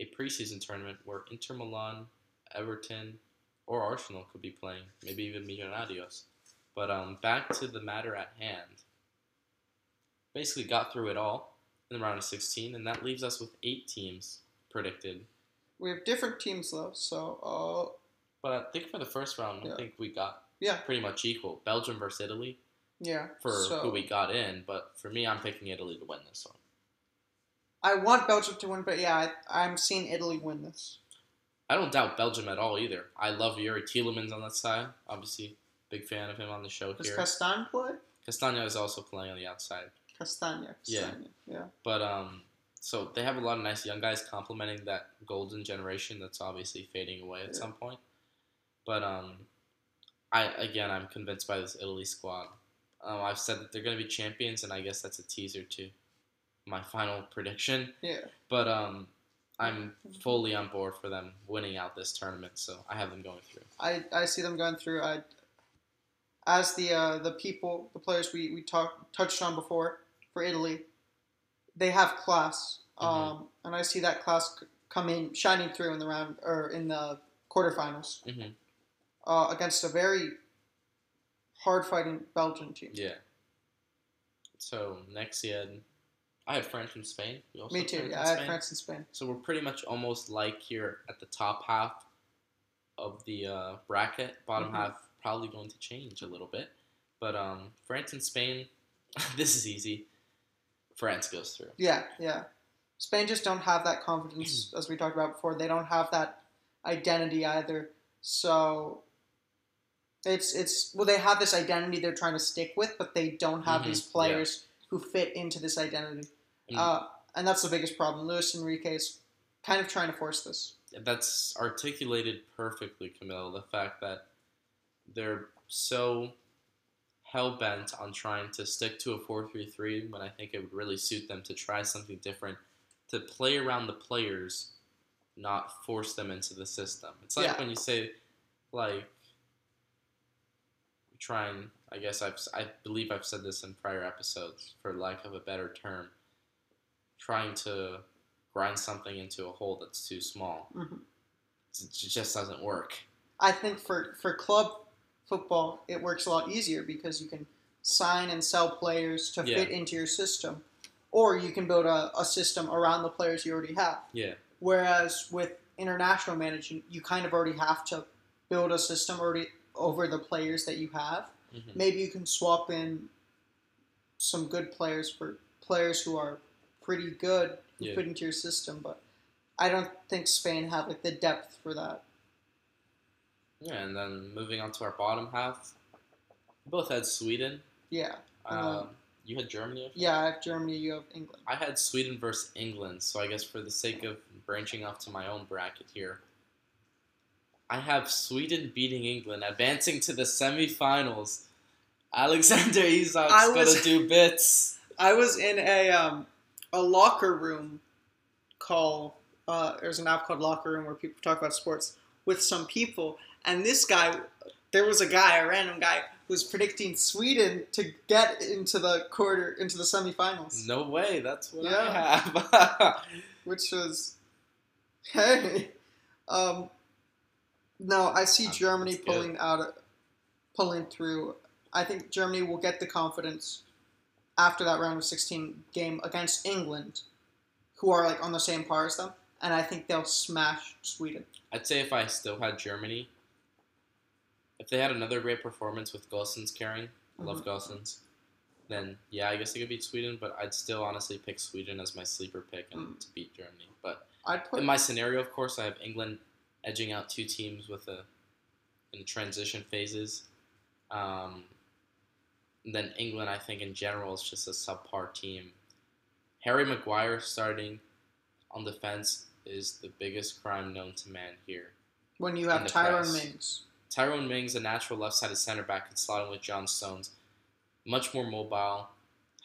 a preseason tournament where Inter Milan, Everton, or Arsenal could be playing. Maybe even Millonarios. But um, back to the matter at hand. Basically, got through it all in the round of 16, and that leaves us with eight teams predicted. We have different teams though, so uh, But I think for the first round, I think we got Yeah. pretty much equal. Belgium versus Italy. yeah. for so, who we got in, but for me, I'm picking Italy to win this one. I want Belgium to win, but yeah, I, I'm seeing Italy win this. I don't doubt Belgium at all either. I love Yuri Tielemans on that side. Obviously, big fan of him on the show Does here. Castan play? Castagna is also playing on the outside, Castagna. Yeah. Yeah. but um, so they have a lot of nice young guys complementing that golden generation that's obviously fading away at Yeah. some point. But um, I again, I'm convinced by this Italy squad. Um, I've said that they're going to be champions, and I guess that's a teaser to my final prediction. Yeah. But um, I'm fully on board for them winning out this tournament, so I have them going through. I, I see them going through. I, as the uh, the people, the players we, we talked touched on before for Italy, they have class, Mhm. um, and I see that class c- coming shining through in the round or in the quarterfinals hmm uh, against a very hard fighting Belgian team. Yeah. So next, you had I had France and Spain. Me too. Yeah, I had Spain? France and Spain. So we're pretty much almost like here at the top half of the uh, bracket. Bottom Mhm. half probably going to change a little bit, but um, France and Spain. this is easy. France goes through. Yeah, yeah. Spain just don't have that confidence, as we talked about before. They don't have that identity either. So it's it's well, they have this identity they're trying to stick with, but they don't have Mhm, these yeah. players who fit into this identity. Mm. Uh, and that's the biggest problem. Luis Enrique is kind of trying to force this. That's articulated perfectly, Camilo. The fact that they're so hell bent on trying to stick to a 4 3 3 when I think it would really suit them to try something different, to play around the players, not force them into the system. It's like Yeah. when you say, like, we try and, I guess I've, I believe I've said this in prior episodes, for lack of a better term, trying to grind something into a hole that's too small. Mhm. It just doesn't work. I think for for club football, it works a lot easier because you can sign and sell players to Yeah. fit into your system, or you can build a, a system around the players you already have. Yeah. Whereas with international managing, you kind of already have to build a system already over the players that you have. Mhm. Maybe you can swap in some good players for players who are pretty good who Yeah. fit into your system, but I don't think Spain have like the depth for that. Yeah, and then moving on to our bottom half, we both had Sweden. Yeah, And Um, you had Germany. Yeah. I have Germany. You have England. I had Sweden versus England, so I guess for the sake of branching off to my own bracket here, I have Sweden beating England, advancing to the semifinals. Alexander Isak's I gonna do bits. I was in a um, a locker room call. Uh, there's an app called Locker Room where people talk about sports with some people, and this guy, there was a guy, a random guy, who was predicting Sweden to get into the quarter, into the semifinals, No way, that's what Yeah. I have. which was, hey, um, no, I see Germany that's good. pulling out, pulling through. I think Germany will get the confidence after that round of 16 game against England, who are like on the same par as them, and I think they'll smash Sweden. I'd say if I still had Germany, if they had another great performance with Gosens carrying, I love Gosens, then yeah, I guess they could beat Sweden, but I'd still honestly pick Sweden as my sleeper pick and Mm. to beat Germany. But I'd put in my scenario, of course, I have England edging out two teams with a in transition phases. Um, then England, I think in general, is just a subpar team. Harry Maguire starting on defense is the biggest crime known to man here. when you have in the Tyrone press. Mings. Tyrone Mings, a natural left-sided center back, can slot in with John Stones. Much more mobile,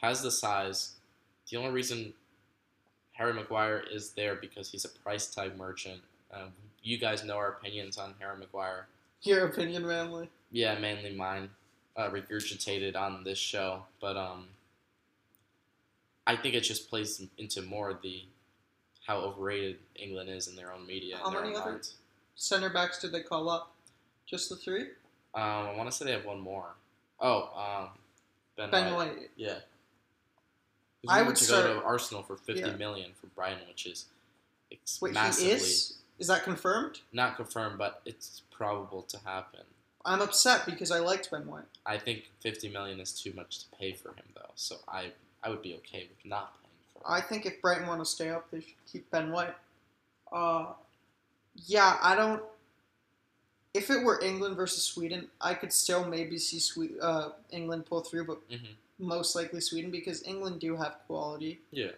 has the size. The only reason Harry Maguire is there because he's a price tag merchant. Um, you guys know our opinions on Harry Maguire. Your opinion, Manly? Yeah, mainly mine, uh, regurgitated on this show. But um, I think it just plays into more of the how overrated England is in their own media How many other-. Center backs did they call up? Just the three? Um, I want to say they have one more. Oh, um, Ben, Ben White. White. Yeah. I I would to start- go to Arsenal for fifty Yeah. million for Brighton, which is ex- Wait, massively he is? Is that confirmed? not confirmed, but it's probable to happen. I'm upset because I liked Ben White. I think fifty million is too much to pay for him, though. So I I would be okay with not paying for him. I think if Brighton want to stay up, they should keep Ben White. Uh, yeah, I don't. If it were England versus Sweden, I could still maybe see Swe- uh, England pull through, but Mhm. most likely Sweden because England do have quality. Yeah.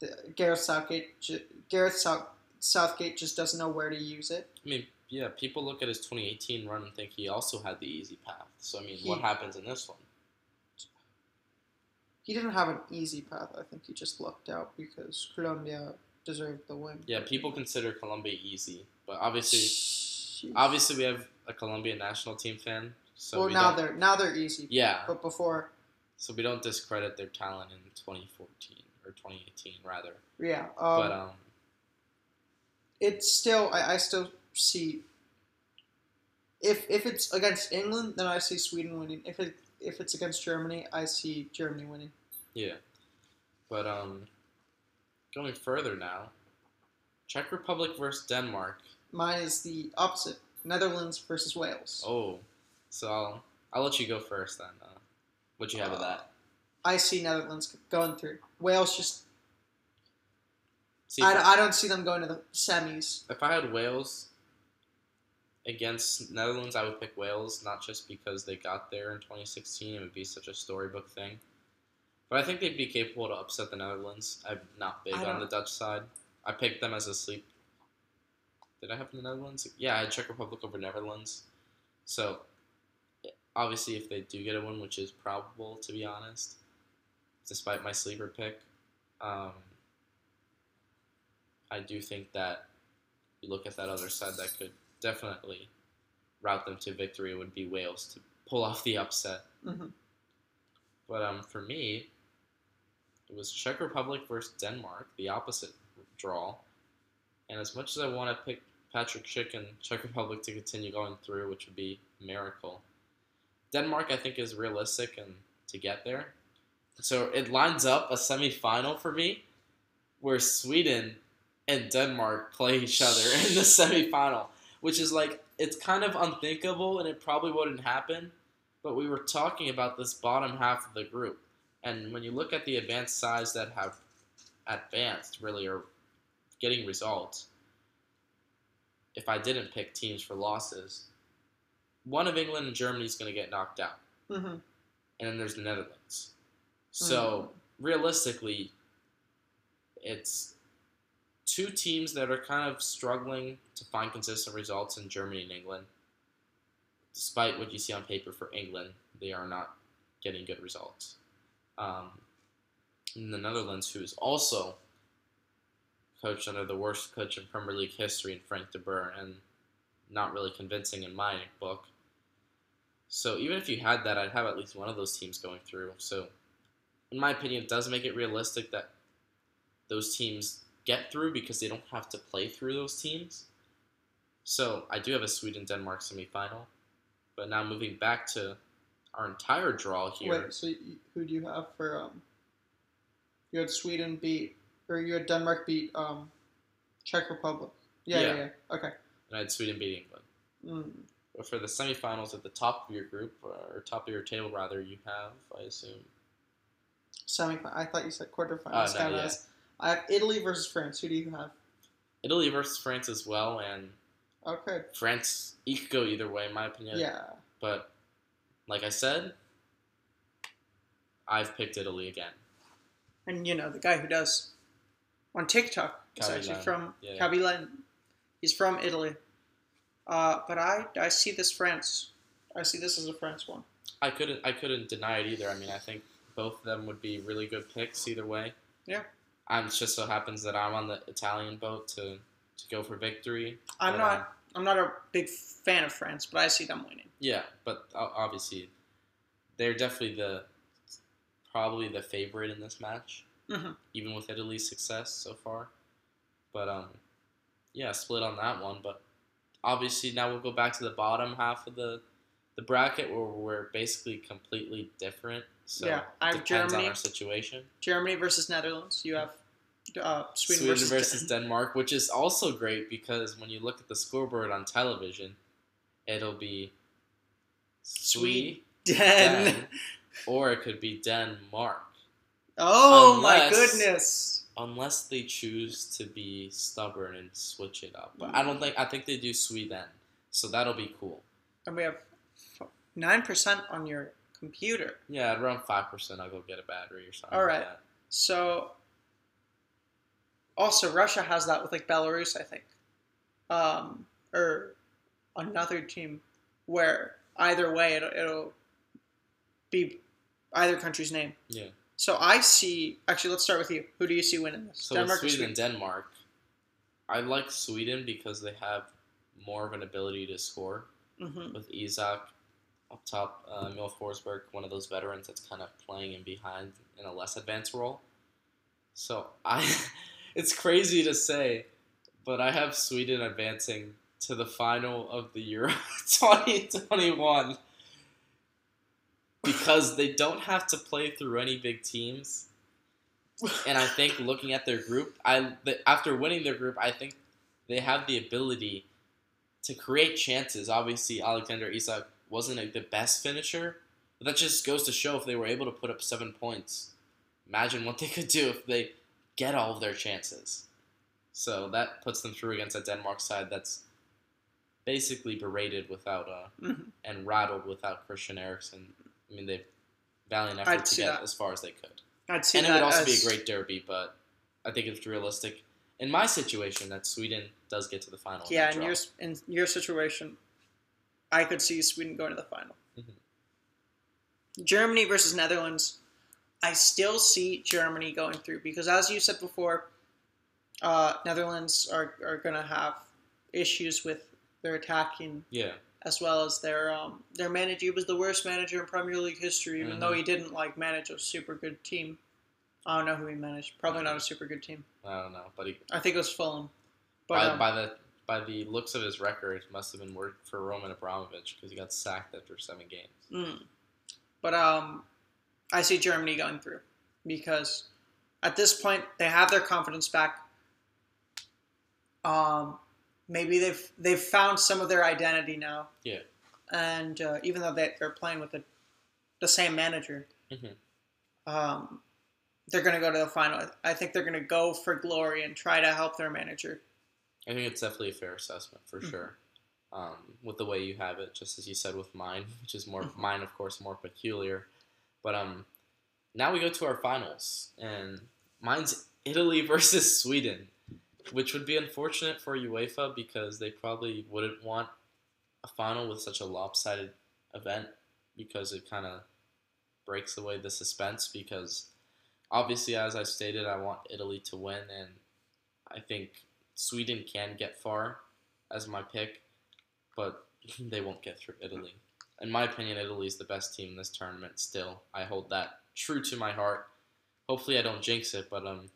The, Gareth Southgate, ju- Gareth South, Southgate just doesn't know where to use it. I mean, yeah, people look at his 2018 run and think he also had the easy path. So I mean, He- what happens in this one? He didn't have an easy path. I think he just lucked out because Colombia deserved the win. Yeah, people consider Colombia easy, but obviously, Sheesh. obviously we have a Colombian national team fan. So well, we now they're now they're easy. yeah, But before, so we don't discredit their talent in 2014 or 2018 rather. yeah. Um, but um, it's still I, I still see if if it's against England then I see Sweden winning. If it if it's against Germany, I see Germany winning. yeah, but um, going further now, Czech Republic versus Denmark. Mine is the opposite. Netherlands versus Wales. Oh, so I'll I'll let you go first then. Uh, what you have of that? I see Netherlands going through. Wales just See, I, I, I don't see them going to the semis. if I had Wales against Netherlands, I would pick Wales, not just because they got there in 2016. It would be such a storybook thing, But I think they'd be capable to upset the Netherlands. I'm not big on the Dutch side. I picked them as a sleep. Did I have the Netherlands? Yeah, I had Czech Republic over Netherlands. So, obviously, if they do get a win, which is probable to be honest, despite my sleeper pick, um, I do think that you look at that other side that could definitely route them to victory would be Wales to pull off the upset. hmm But um, for me, it was Czech Republic versus Denmark, the opposite draw. And as much as I want to pick Patrick Schick and Czech Republic to continue going through, which would be a miracle, Denmark I think is realistic and to get there. So it lines up a semifinal for me, where Sweden and Denmark play each other in the semifinal, which is like it's kind of unthinkable and it probably wouldn't happen but we were talking about this bottom half of the group. And when you look at the advanced sides that have advanced, really, are getting results, if I didn't pick teams for losses, one of England and Germany is going to get knocked out. hmm And then there's the Netherlands. So, realistically, it's two teams that are kind of struggling to find consistent results in Germany and England despite what you see on paper for England, they are not getting good results. Um, in the Netherlands, who is also coached under the worst coach in Premier League history in Frank de Boer, and not really convincing in my book. So even if you had that, I'd have at least one of those teams going through. So, in my opinion, it does make it realistic that those teams get through because they don't have to play through those teams. So I do have a Sweden Denmark semifinal. But now moving back to our entire draw here. Wait, so you, who do you have for um? You had Sweden beat, or you had Denmark beat um, Czech Republic. Yeah, yeah, Yeah. yeah. Okay. And I had Sweden beat England. Mm. But for the semifinals at the top of your group, or top of your table rather, you have, I assume. Semi. I thought you said quarterfinals. Oh, no, yeah. I have Italy versus France. Who do you have? Italy versus France as well, and Okay. France, you could go either way, in my opinion. Yeah. But like I said, I've picked Italy again. And you know the guy who does on TikTok Cavilan, actually from yeah. Cavilan. He's from Italy. Uh, but I I see this France. I see this as a France one. I couldn't I couldn't deny it either. I mean, I think both of them would be really good picks either way. Yeah. I'm it just so happens that I'm on the Italian boat to to go for victory. I'm But, not um, I'm not a big fan of France, but I see them winning. Yeah, but obviously, they're definitely the probably the favorite in this match, Mhm. even with Italy's success so far. But um, yeah, split on that one. But obviously, now we'll go back to the bottom half of the the bracket where we're basically completely different. So Yeah, I have depends Germany. on our situation. Germany versus Netherlands. You have uh, Sweden, Sweden, versus, versus, Den- Denmark, which is also great because when you look at the scoreboard on television, it'll be Sweden. Sweden. Den. Den, or it could be Denmark, Oh my goodness! unless they choose to be stubborn and switch it up. But I don't think I think they do Sweden, so that'll be cool. And we have nine percent on your computer. Yeah, around five percent. I'll go get a battery or something. All right. like. So, also Russia has that with like Belarus, I think, um, or another team where either way it'll, it'll be either country's name. Yeah. So I see. Actually, let's start with you. Who do you see winning this? So Denmark Sweden Sweden? and Denmark, I like Sweden because they have more of an ability to score. hmm with Isak up top, uh, Emil Forsberg, one of those veterans that's kind of playing in behind in a less advanced role. So I, it's crazy to say, but I have Sweden advancing to the final of the Euro 2021 because they don't have to play through any big teams. And I think looking at their group, I after winning their group, I think they have the ability to create chances. Obviously, Alexander Isak wasn't like the best finisher, but that just goes to show if they were able to put up seven points, imagine what they could do if they get all of their chances. So that puts them through against a Denmark side that's basically berated without uh, Mhm. and rattled without Christian Eriksen. I mean, they've valiant I'd effort to get that. as far as they could. I'd see and it would also as, be a great derby, but I think it's realistic in my situation that Sweden does get to the final. Yeah, in your in your situation, I could see Sweden going to the final. Mhm. Germany versus Netherlands, I still see Germany going through because, as you said before, uh, Netherlands are, are going to have issues with their attacking yeah, as well as their um, their manager. He was the worst manager in Premier League history, even though Mhm. he didn't like manage a super good team. I don't know who he managed. Probably not a super good team. I don't know, but he, I think it was Fulham. But by, um, by the by the looks of his record, it must have been work for Roman Abramovich because he got sacked after seven games. Mm. But um, I see Germany going through because at this point they have their confidence back. Um, maybe they've they've found some of their identity now. Yeah. And uh, even though they, they're playing with the the same manager, Mhm. um, they're going to go to the final. I think they're going to go for glory and try to help their manager. I think it's definitely a fair assessment for Mhm. sure. Um, with the way you have it, just as you said with mine, which is more Mhm. mine, of course, more peculiar. But um, now we go to our finals, and mine's Italy versus Sweden, which would be unfortunate for UEFA because they probably wouldn't want a final with such a lopsided event because it kind of breaks away the suspense. Because obviously, as I stated, I want Italy to win, and I think Sweden can get far as my pick, but they won't get through Italy. In my opinion, Italy is the best team in this tournament. Still, I hold that true to my heart. Hopefully, I don't jinx it, but um,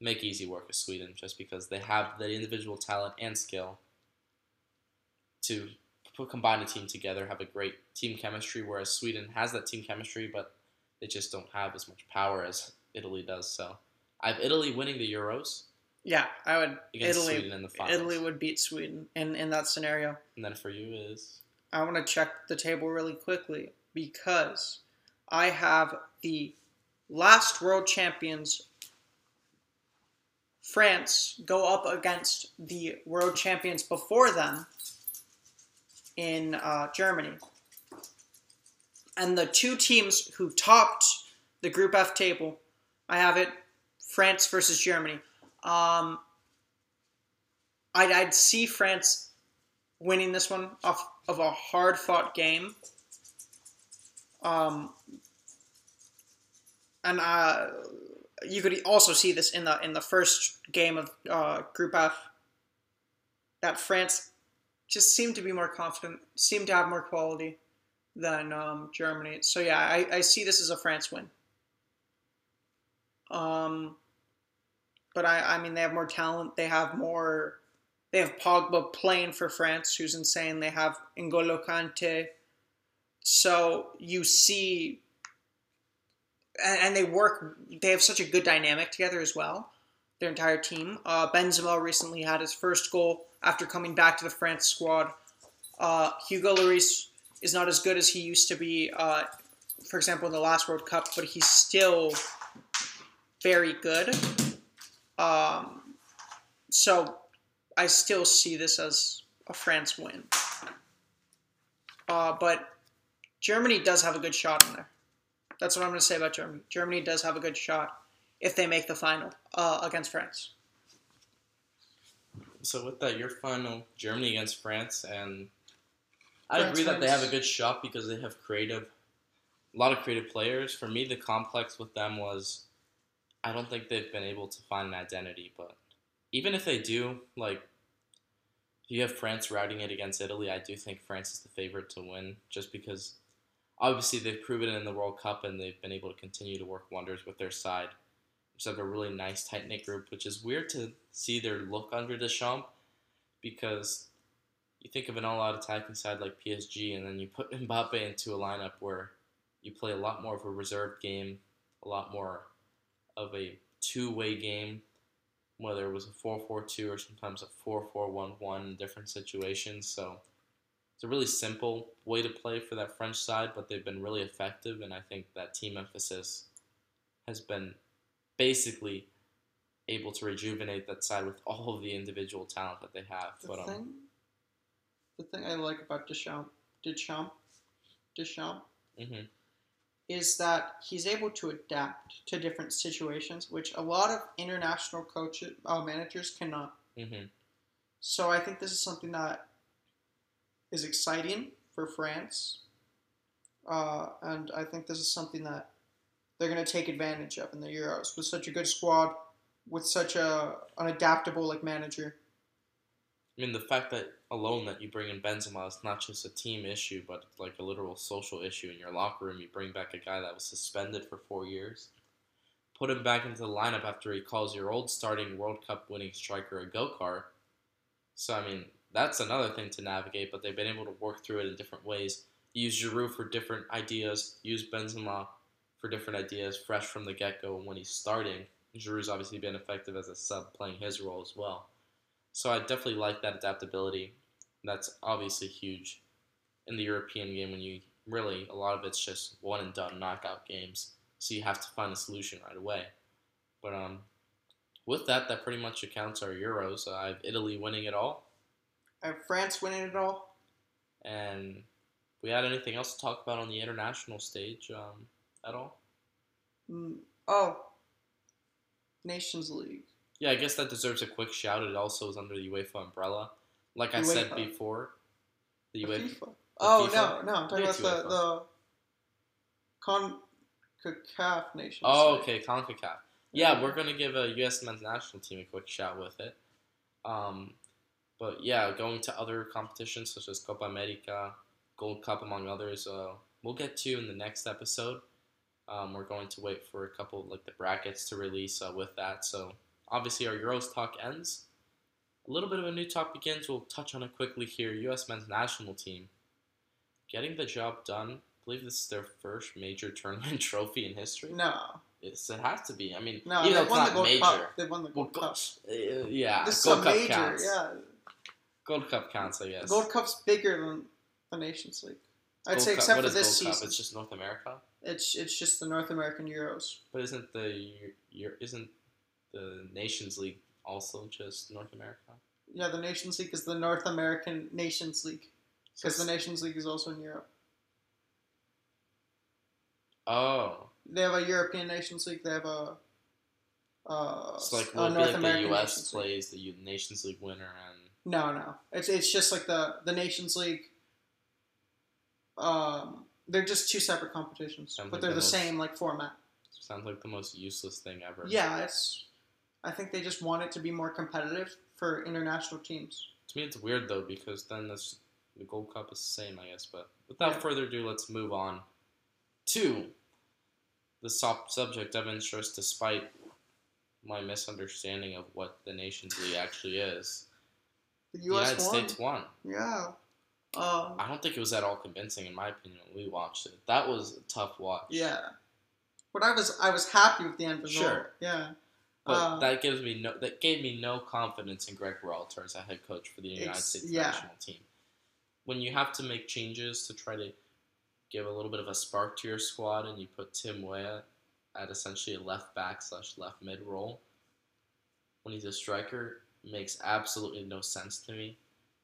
make easy work of Sweden just because they have the individual talent and skill to put, combine a team together, have a great team chemistry. Whereas Sweden has that team chemistry, but they just don't have as much power as Italy does. So I have Italy winning the Euros Yeah, I would. against Italy, Sweden in the finals. Italy would beat Sweden in in that scenario. and then for you is I want to check the table really quickly because I have the last world champions, France, go up against the world champions before them in uh, Germany. And the two teams who topped the Group F table, I have it France versus Germany. Um, I'd, I'd see France winning this one off of a hard fought game. Um, and uh, you could also see this in the in the first game of uh, Group F. That France just seemed to be more confident, seemed to have more quality than um, Germany. So yeah, I, I see this as a France win. Um, but I, I mean, they have more talent. They have more. They have Pogba playing for France, who's insane. They have N'Golo Kante. So you see, and, they work. They have such a good dynamic together as well. Their entire team. Uh, Benzema recently had his first goal after coming back to the France squad. Uh, Hugo Lloris is not as good as he used to be. Uh, for example, in the last World Cup, but he's still very good. Um, so I still see this as a France win. Uh, but Germany does have a good shot in there. That's what I'm going to say about Germany. Germany does have a good shot if they make the final uh, against France. so with that your final Germany against France and I France agree that they have a good shot because they have creative a lot of creative players. For me the complex with them was I don't think they've been able to find an identity, but even if they do, like you have France routing it against Italy, I do think France is the favorite to win just because obviously they've proven in the World Cup and they've been able to continue to work wonders with their side. Just have a really nice tight knit group, which is weird to see their look under Deschamps because you think of an all out attacking side like PSG and then you put Mbappe into a lineup where you play a lot more of a reserved game, a lot more of a two way game, whether it was a 4 4 2 or sometimes a 4 4 1 1 in different situations. So it's a really simple way to play for that French side, but they've been really effective, and I think that team emphasis has been basically able to rejuvenate that side with all of the individual talent that they have. The but um, thing, the thing I like about Deschamps, Deschamps, Deschamps, mhm. is that he's able to adapt to different situations, which a lot of international coaches, uh, managers cannot. hmm So I think this is something that is exciting for France, uh, and I think this is something that they're going to take advantage of in the Euros with such a good squad, with such a an adaptable like manager. I mean, the fact that alone that you bring in Benzema is not just a team issue, but like a literal social issue in your locker room. You bring back a guy that was suspended for four years, put him back into the lineup after he calls your old starting World Cup winning striker a go kart. So I mean, that's another thing to navigate. But they've been able to work through it in different ways. Use Giroud for different ideas. Use Benzema for different ideas, fresh from the get go when he's starting. Giroud's obviously been effective as a sub, playing his role as well. So I definitely like that adaptability. That's obviously huge in the European game when you really a lot of it's just one and done knockout games. So you have to find a solution right away. But um, with that, that pretty much accounts our Euros. I have Italy winning it all, I have France winning it all. and we had anything else to talk about on the international stage um, at all? Mm, oh, Nations League. Yeah, I guess that deserves a quick shout. It also is under the UEFA umbrella. Like I said before, the The UEFA. FIFA. Oh FIFA? no, no, I'm talking Yeah, about the the CONCACAF Nations. League. Oh, League. okay, CONCACAF. Yeah, we're gonna give a U.S. men's national team a quick shout with it. Um, but yeah, going to other competitions such as Copa America, Gold Cup, among others, uh, we'll get to in the next episode. Um, we're going to wait for a couple like the brackets to release uh, with that. So obviously our Euros talk ends. A little bit of a new talk begins. We'll touch on it quickly here. U.S. men's national team getting the job done. I believe this is their first major tournament trophy in history. No, It's, it has to be. I mean, no, even they won the Gold major. Cup. They won the Well, Gold go- Cup. uh, yeah, This Gold is a Cup major, counts. yeah. Gold Cup counts, I guess. Gold Cup's bigger than the Nations League. I'd Gold say Cup- except what for is this Gold Cup? season. It's just North America. It's it's just the North American Euros. But isn't the isn't the Nations League also just North America? Yeah, the Nations League is the North American Nations League because the Nations League is also in Europe. oh, They have a European Nations League. They have a. Uh, it's like will North like American the U.S. Nations League. plays the U- Nations League winner and No, no. It's it's just like the the Nations League. Um, they're just two separate competitions, Sounds but like they're the most- same like format. sounds like the most useless thing ever. Yeah, it's. I think they just want it to be more competitive for international teams. To me, it's weird though because then this, the Gold Cup is the same, I guess. But without Yeah. further ado, let's move on to the sub- subject of interest, despite my misunderstanding of what the Nations League actually is. The U.S. United won. States won. Yeah. Um, I don't think it was at all convincing, in my opinion, when we watched it. That was a tough watch. yeah. But I was I was happy with the end result. Sure. Yeah. But Uh, that gives me no that gave me no confidence in Gregg Berhalter as a head coach for the United States yeah. national team. When you have to make changes to try to give a little bit of a spark to your squad, and you put Tim Weah at essentially a left back slash left mid role, when he's a striker, makes absolutely no sense to me.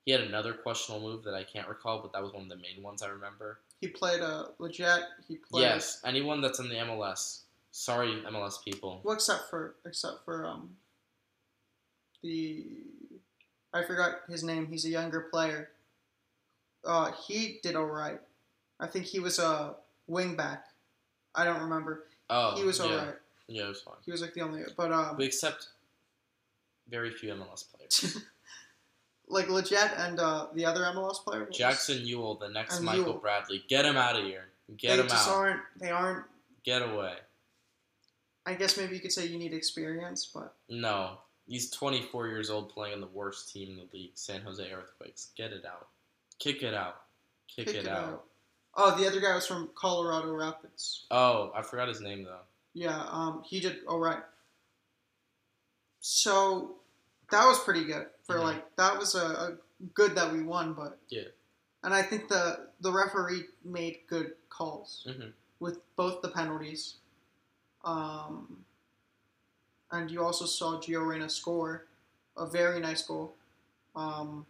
He had another questionable move that I can't recall, but that was one of the main ones I remember. he played a legit. He played. Yes, anyone that's in the MLS. Sorry, MLS people. Well, except for except for um. The, I forgot his name. He's a younger player. Uh, he did all right. I think he was a wing back. I don't remember. Oh, he was all yeah. right. Yeah, it was fine. He was like the only, but um, We accept very few MLS players. like legit and uh, the other MLS player. was- Jackson Yueill, the next And Michael Yueill. Bradley. Get him out of here. Get they him just out. aren't. They aren't. Get away. I guess maybe you could say you need experience, but No. He's 24 years old playing in the worst team in the league, San Jose Earthquakes. Get it out. Kick it out. Kick, it, out. Oh, the other guy was from Colorado Rapids. Oh, I forgot his name though. Yeah, um, he did all right. So that was pretty good for Mhm. like that was a, a good that we won, but Yeah. And I think the the referee made good calls hmm with both the penalties. Um, and you also saw Gio Reyna score a very nice goal. Um,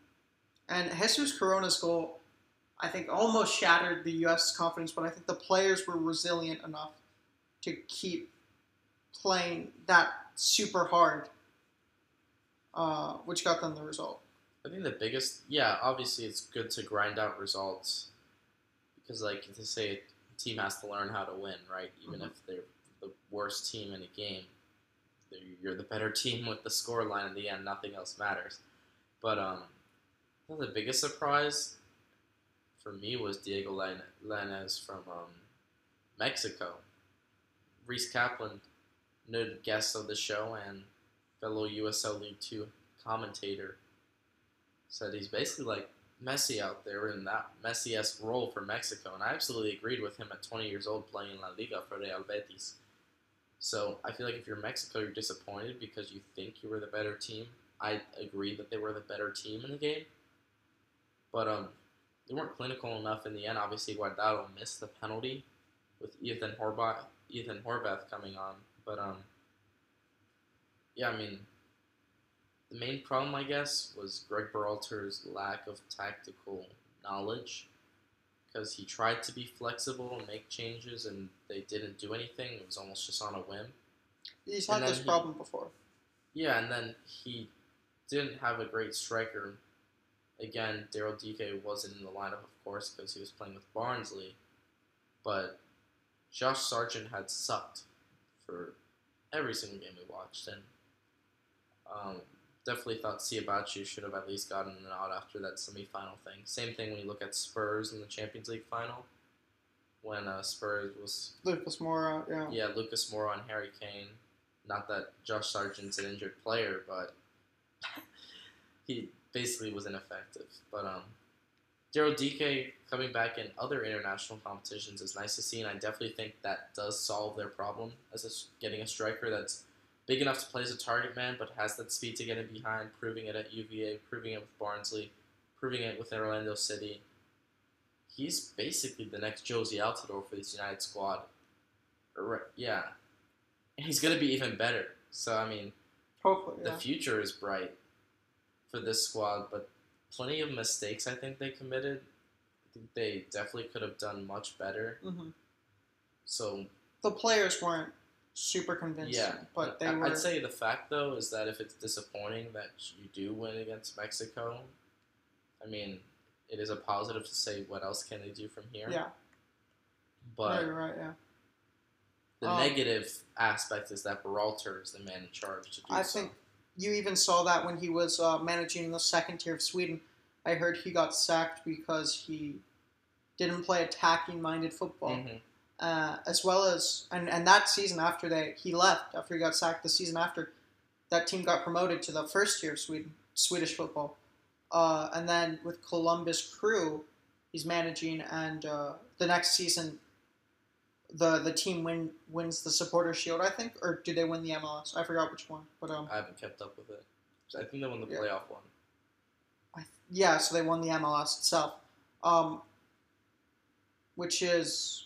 and Jesus Corona's goal, I think almost shattered the U.S. confidence, but I think the players were resilient enough to keep playing that super hard, uh, which got them the result. I think the biggest, yeah, obviously it's good to grind out results because, like, to say a team has to learn how to win, right? Even Mhm. if they're the worst team in a game, you're the better team with the score line in the end. Nothing else matters. But um, the biggest surprise for me was Diego Lan- Lainez from um, Mexico. Reese Kaplan, noted guest of the show and fellow USL League Two commentator, said he's basically like Messi out there in that Messi-esque role for Mexico, and I absolutely agreed with him at 20 years old playing in La Liga for Real Betis. So I feel like if you're Mexico, you're disappointed because you think you were the better team. I agree that they were the better team in the game, but um, they weren't clinical enough in the end. Obviously, Guardado missed the penalty with Ethan Horvath, Ethan Horvath coming on, but um, yeah, I mean, the main problem, I guess, was Gregg Berhalter's lack of tactical knowledge because he tried to be flexible and make changes, and they didn't do anything. It was almost just on a whim. He's And had this he- problem before. Yeah, and then he didn't have a great striker. Again, Daryl Dike wasn't in the lineup, of course, because he was playing with Barnsley. But Josh Sargent had sucked for every single game we watched, and um, definitely thought Siebatcheu should have at least gotten an out after that semifinal thing. Same thing when you look at Spurs in the Champions League final, when uh, Spurs was Lucas Moura, yeah. yeah, Lucas Moura and Harry Kane. Not that Josh Sargent's an injured player, but he basically was ineffective. But um, Daryl Dike coming back in other international competitions is nice to see, and I definitely think that does solve their problem as a getting a striker that's big enough to play as a target man, but has that speed to get in behind, proving it at UVA, proving it with Barnsley, proving it with Orlando City. He's basically the next Jozy Altidore for this United squad. Or- Yeah. And he's going to be even better. So, I mean, Hopefully, the yeah. future is bright for this squad, but plenty of mistakes I think they committed. I think they definitely could have done much better. hmm So, The players weren't super convincing, yeah. but they I- were. I'd say the fact, though, is that if it's disappointing that you do win against Mexico, I mean, it is a positive to say what else can they do from here. yeah, But you're right. Yeah, the Um, negative aspect is that Berhalter is the man in charge to do I so. think you even saw that when he was uh, managing the second tier of Sweden. I heard he got sacked because he didn't play attacking-minded football, Mhm. Uh, as well as and, and that season after they he left after he got sacked. The season after, that team got promoted to the first tier of Sweden, Swedish football, uh, and then with Columbus Crew, he's managing, and uh, the next season. The, the team win wins the supporter shield I think or do they win the MLS I forgot which one but um I haven't kept up with it. I think they won the Yeah. playoff one. I, yeah, so they won the MLS itself, um, which is,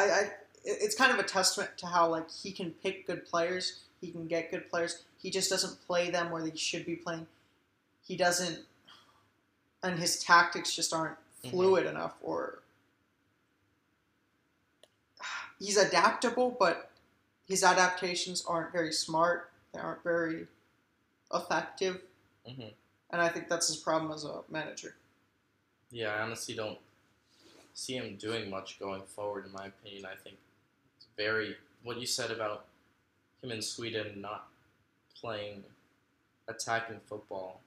I, I, it's kind of a testament to how like he can pick good players, he can get good players. He just doesn't play them where they should be playing. He doesn't, and his tactics just aren't Mhm. fluid enough, or he's adaptable, but his adaptations aren't very smart. They aren't very effective hmm and I think that's his problem as a manager. Yeah, I honestly don't see him doing much going forward. In my opinion, I think it's very what you said about him in Sweden not playing attacking football.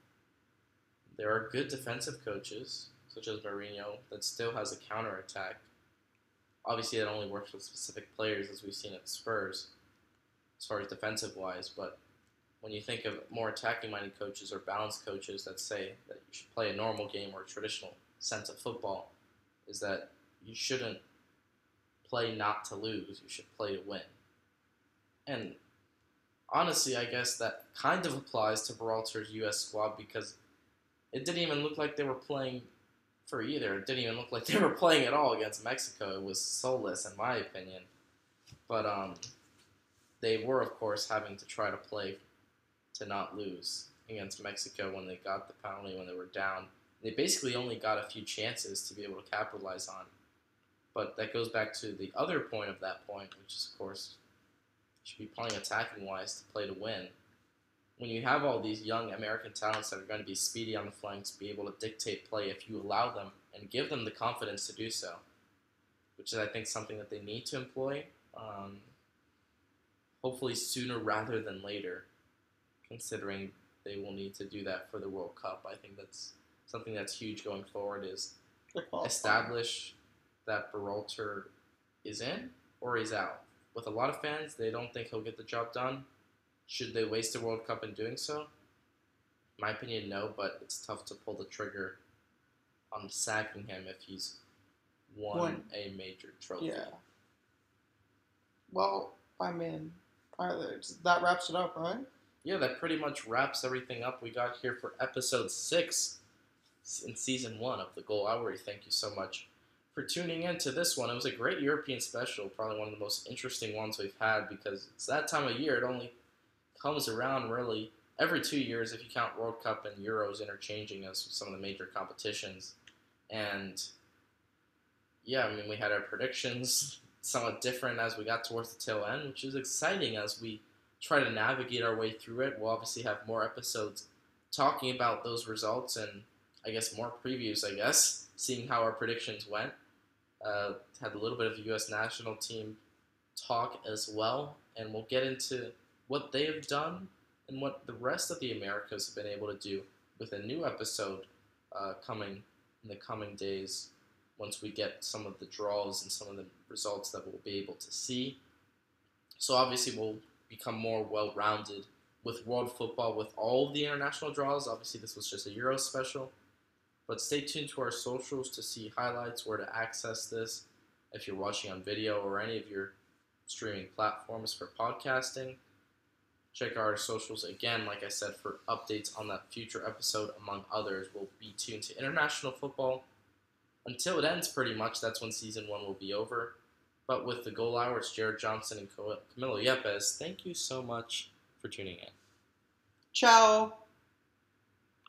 There are good defensive coaches, such as Mourinho, that still has a counter attack. Obviously, that only works with specific players, as we've seen at Spurs, as far as defensive wise. But when you think of more attacking minded coaches or balanced coaches that say that you should play a normal game or a traditional sense of football, is that you shouldn't play not to lose, you should play to win. And honestly, I guess that kind of applies to Berhalter's U.S. squad because it didn't even look like they were playing for either. It didn't even look like they were playing at all against Mexico. It was soulless, in my opinion. But um, they were, of course, having to try to play to not lose against Mexico when they got the penalty when they were down They basically only got a few chances to be able to capitalize on. But that goes back to the other point of that point, which is, of course, should be playing attacking wise to play to win. When you have all these young American talents that are going to be speedy on the flanks, be able to dictate play if you allow them and give them the confidence to do so, which is, I think, something that they need to employ. Um, hopefully sooner rather than later, considering they will need to do that for the World Cup. I think that's something that's huge going forward is establish that Berhalter is in or he's out. With a lot of fans, they don't think he'll get the job done. Should they waste the World Cup in doing so? My opinion, no, but it's tough to pull the trigger on sacking him if he's won Won. a major trophy. Yeah. Well. All right, that wraps it up, right? yeah, that pretty much wraps everything up we got here for episode six in season one of the Goal Hour. Thank you so much for tuning in to this one. It was a great European special, probably one of the most interesting ones we've had because it's that time of year. It only comes around really every two years if you count World Cup and Euros interchanging as some of the major competitions. And yeah, I mean, we had our predictions somewhat different as we got towards the tail end, which is exciting as we try to navigate our way through it. We'll obviously have more episodes talking about those results and I guess more previews, I guess, seeing how our predictions went. Uh, had a little bit of U.S. national team talk as well, and we'll get into what they have done and what the rest of the Americas have been able to do with a new episode uh, coming in the coming days once we get some of the draws and some of the results that we'll be able to see. So obviously we'll become more well-rounded with world football with all the international draws. Obviously this was just a Euro special. But stay tuned to our socials to see highlights, where to access this if you're watching on video or any of your streaming platforms for podcasting. Check our socials again, like I said, for updates on that future episode, among others. We'll be tuned to international football until it ends, pretty much. That's when season one will be over. But with the goal hour, it's Jared Johnston and Camilo Yepes. Thank you so much for tuning in. Ciao.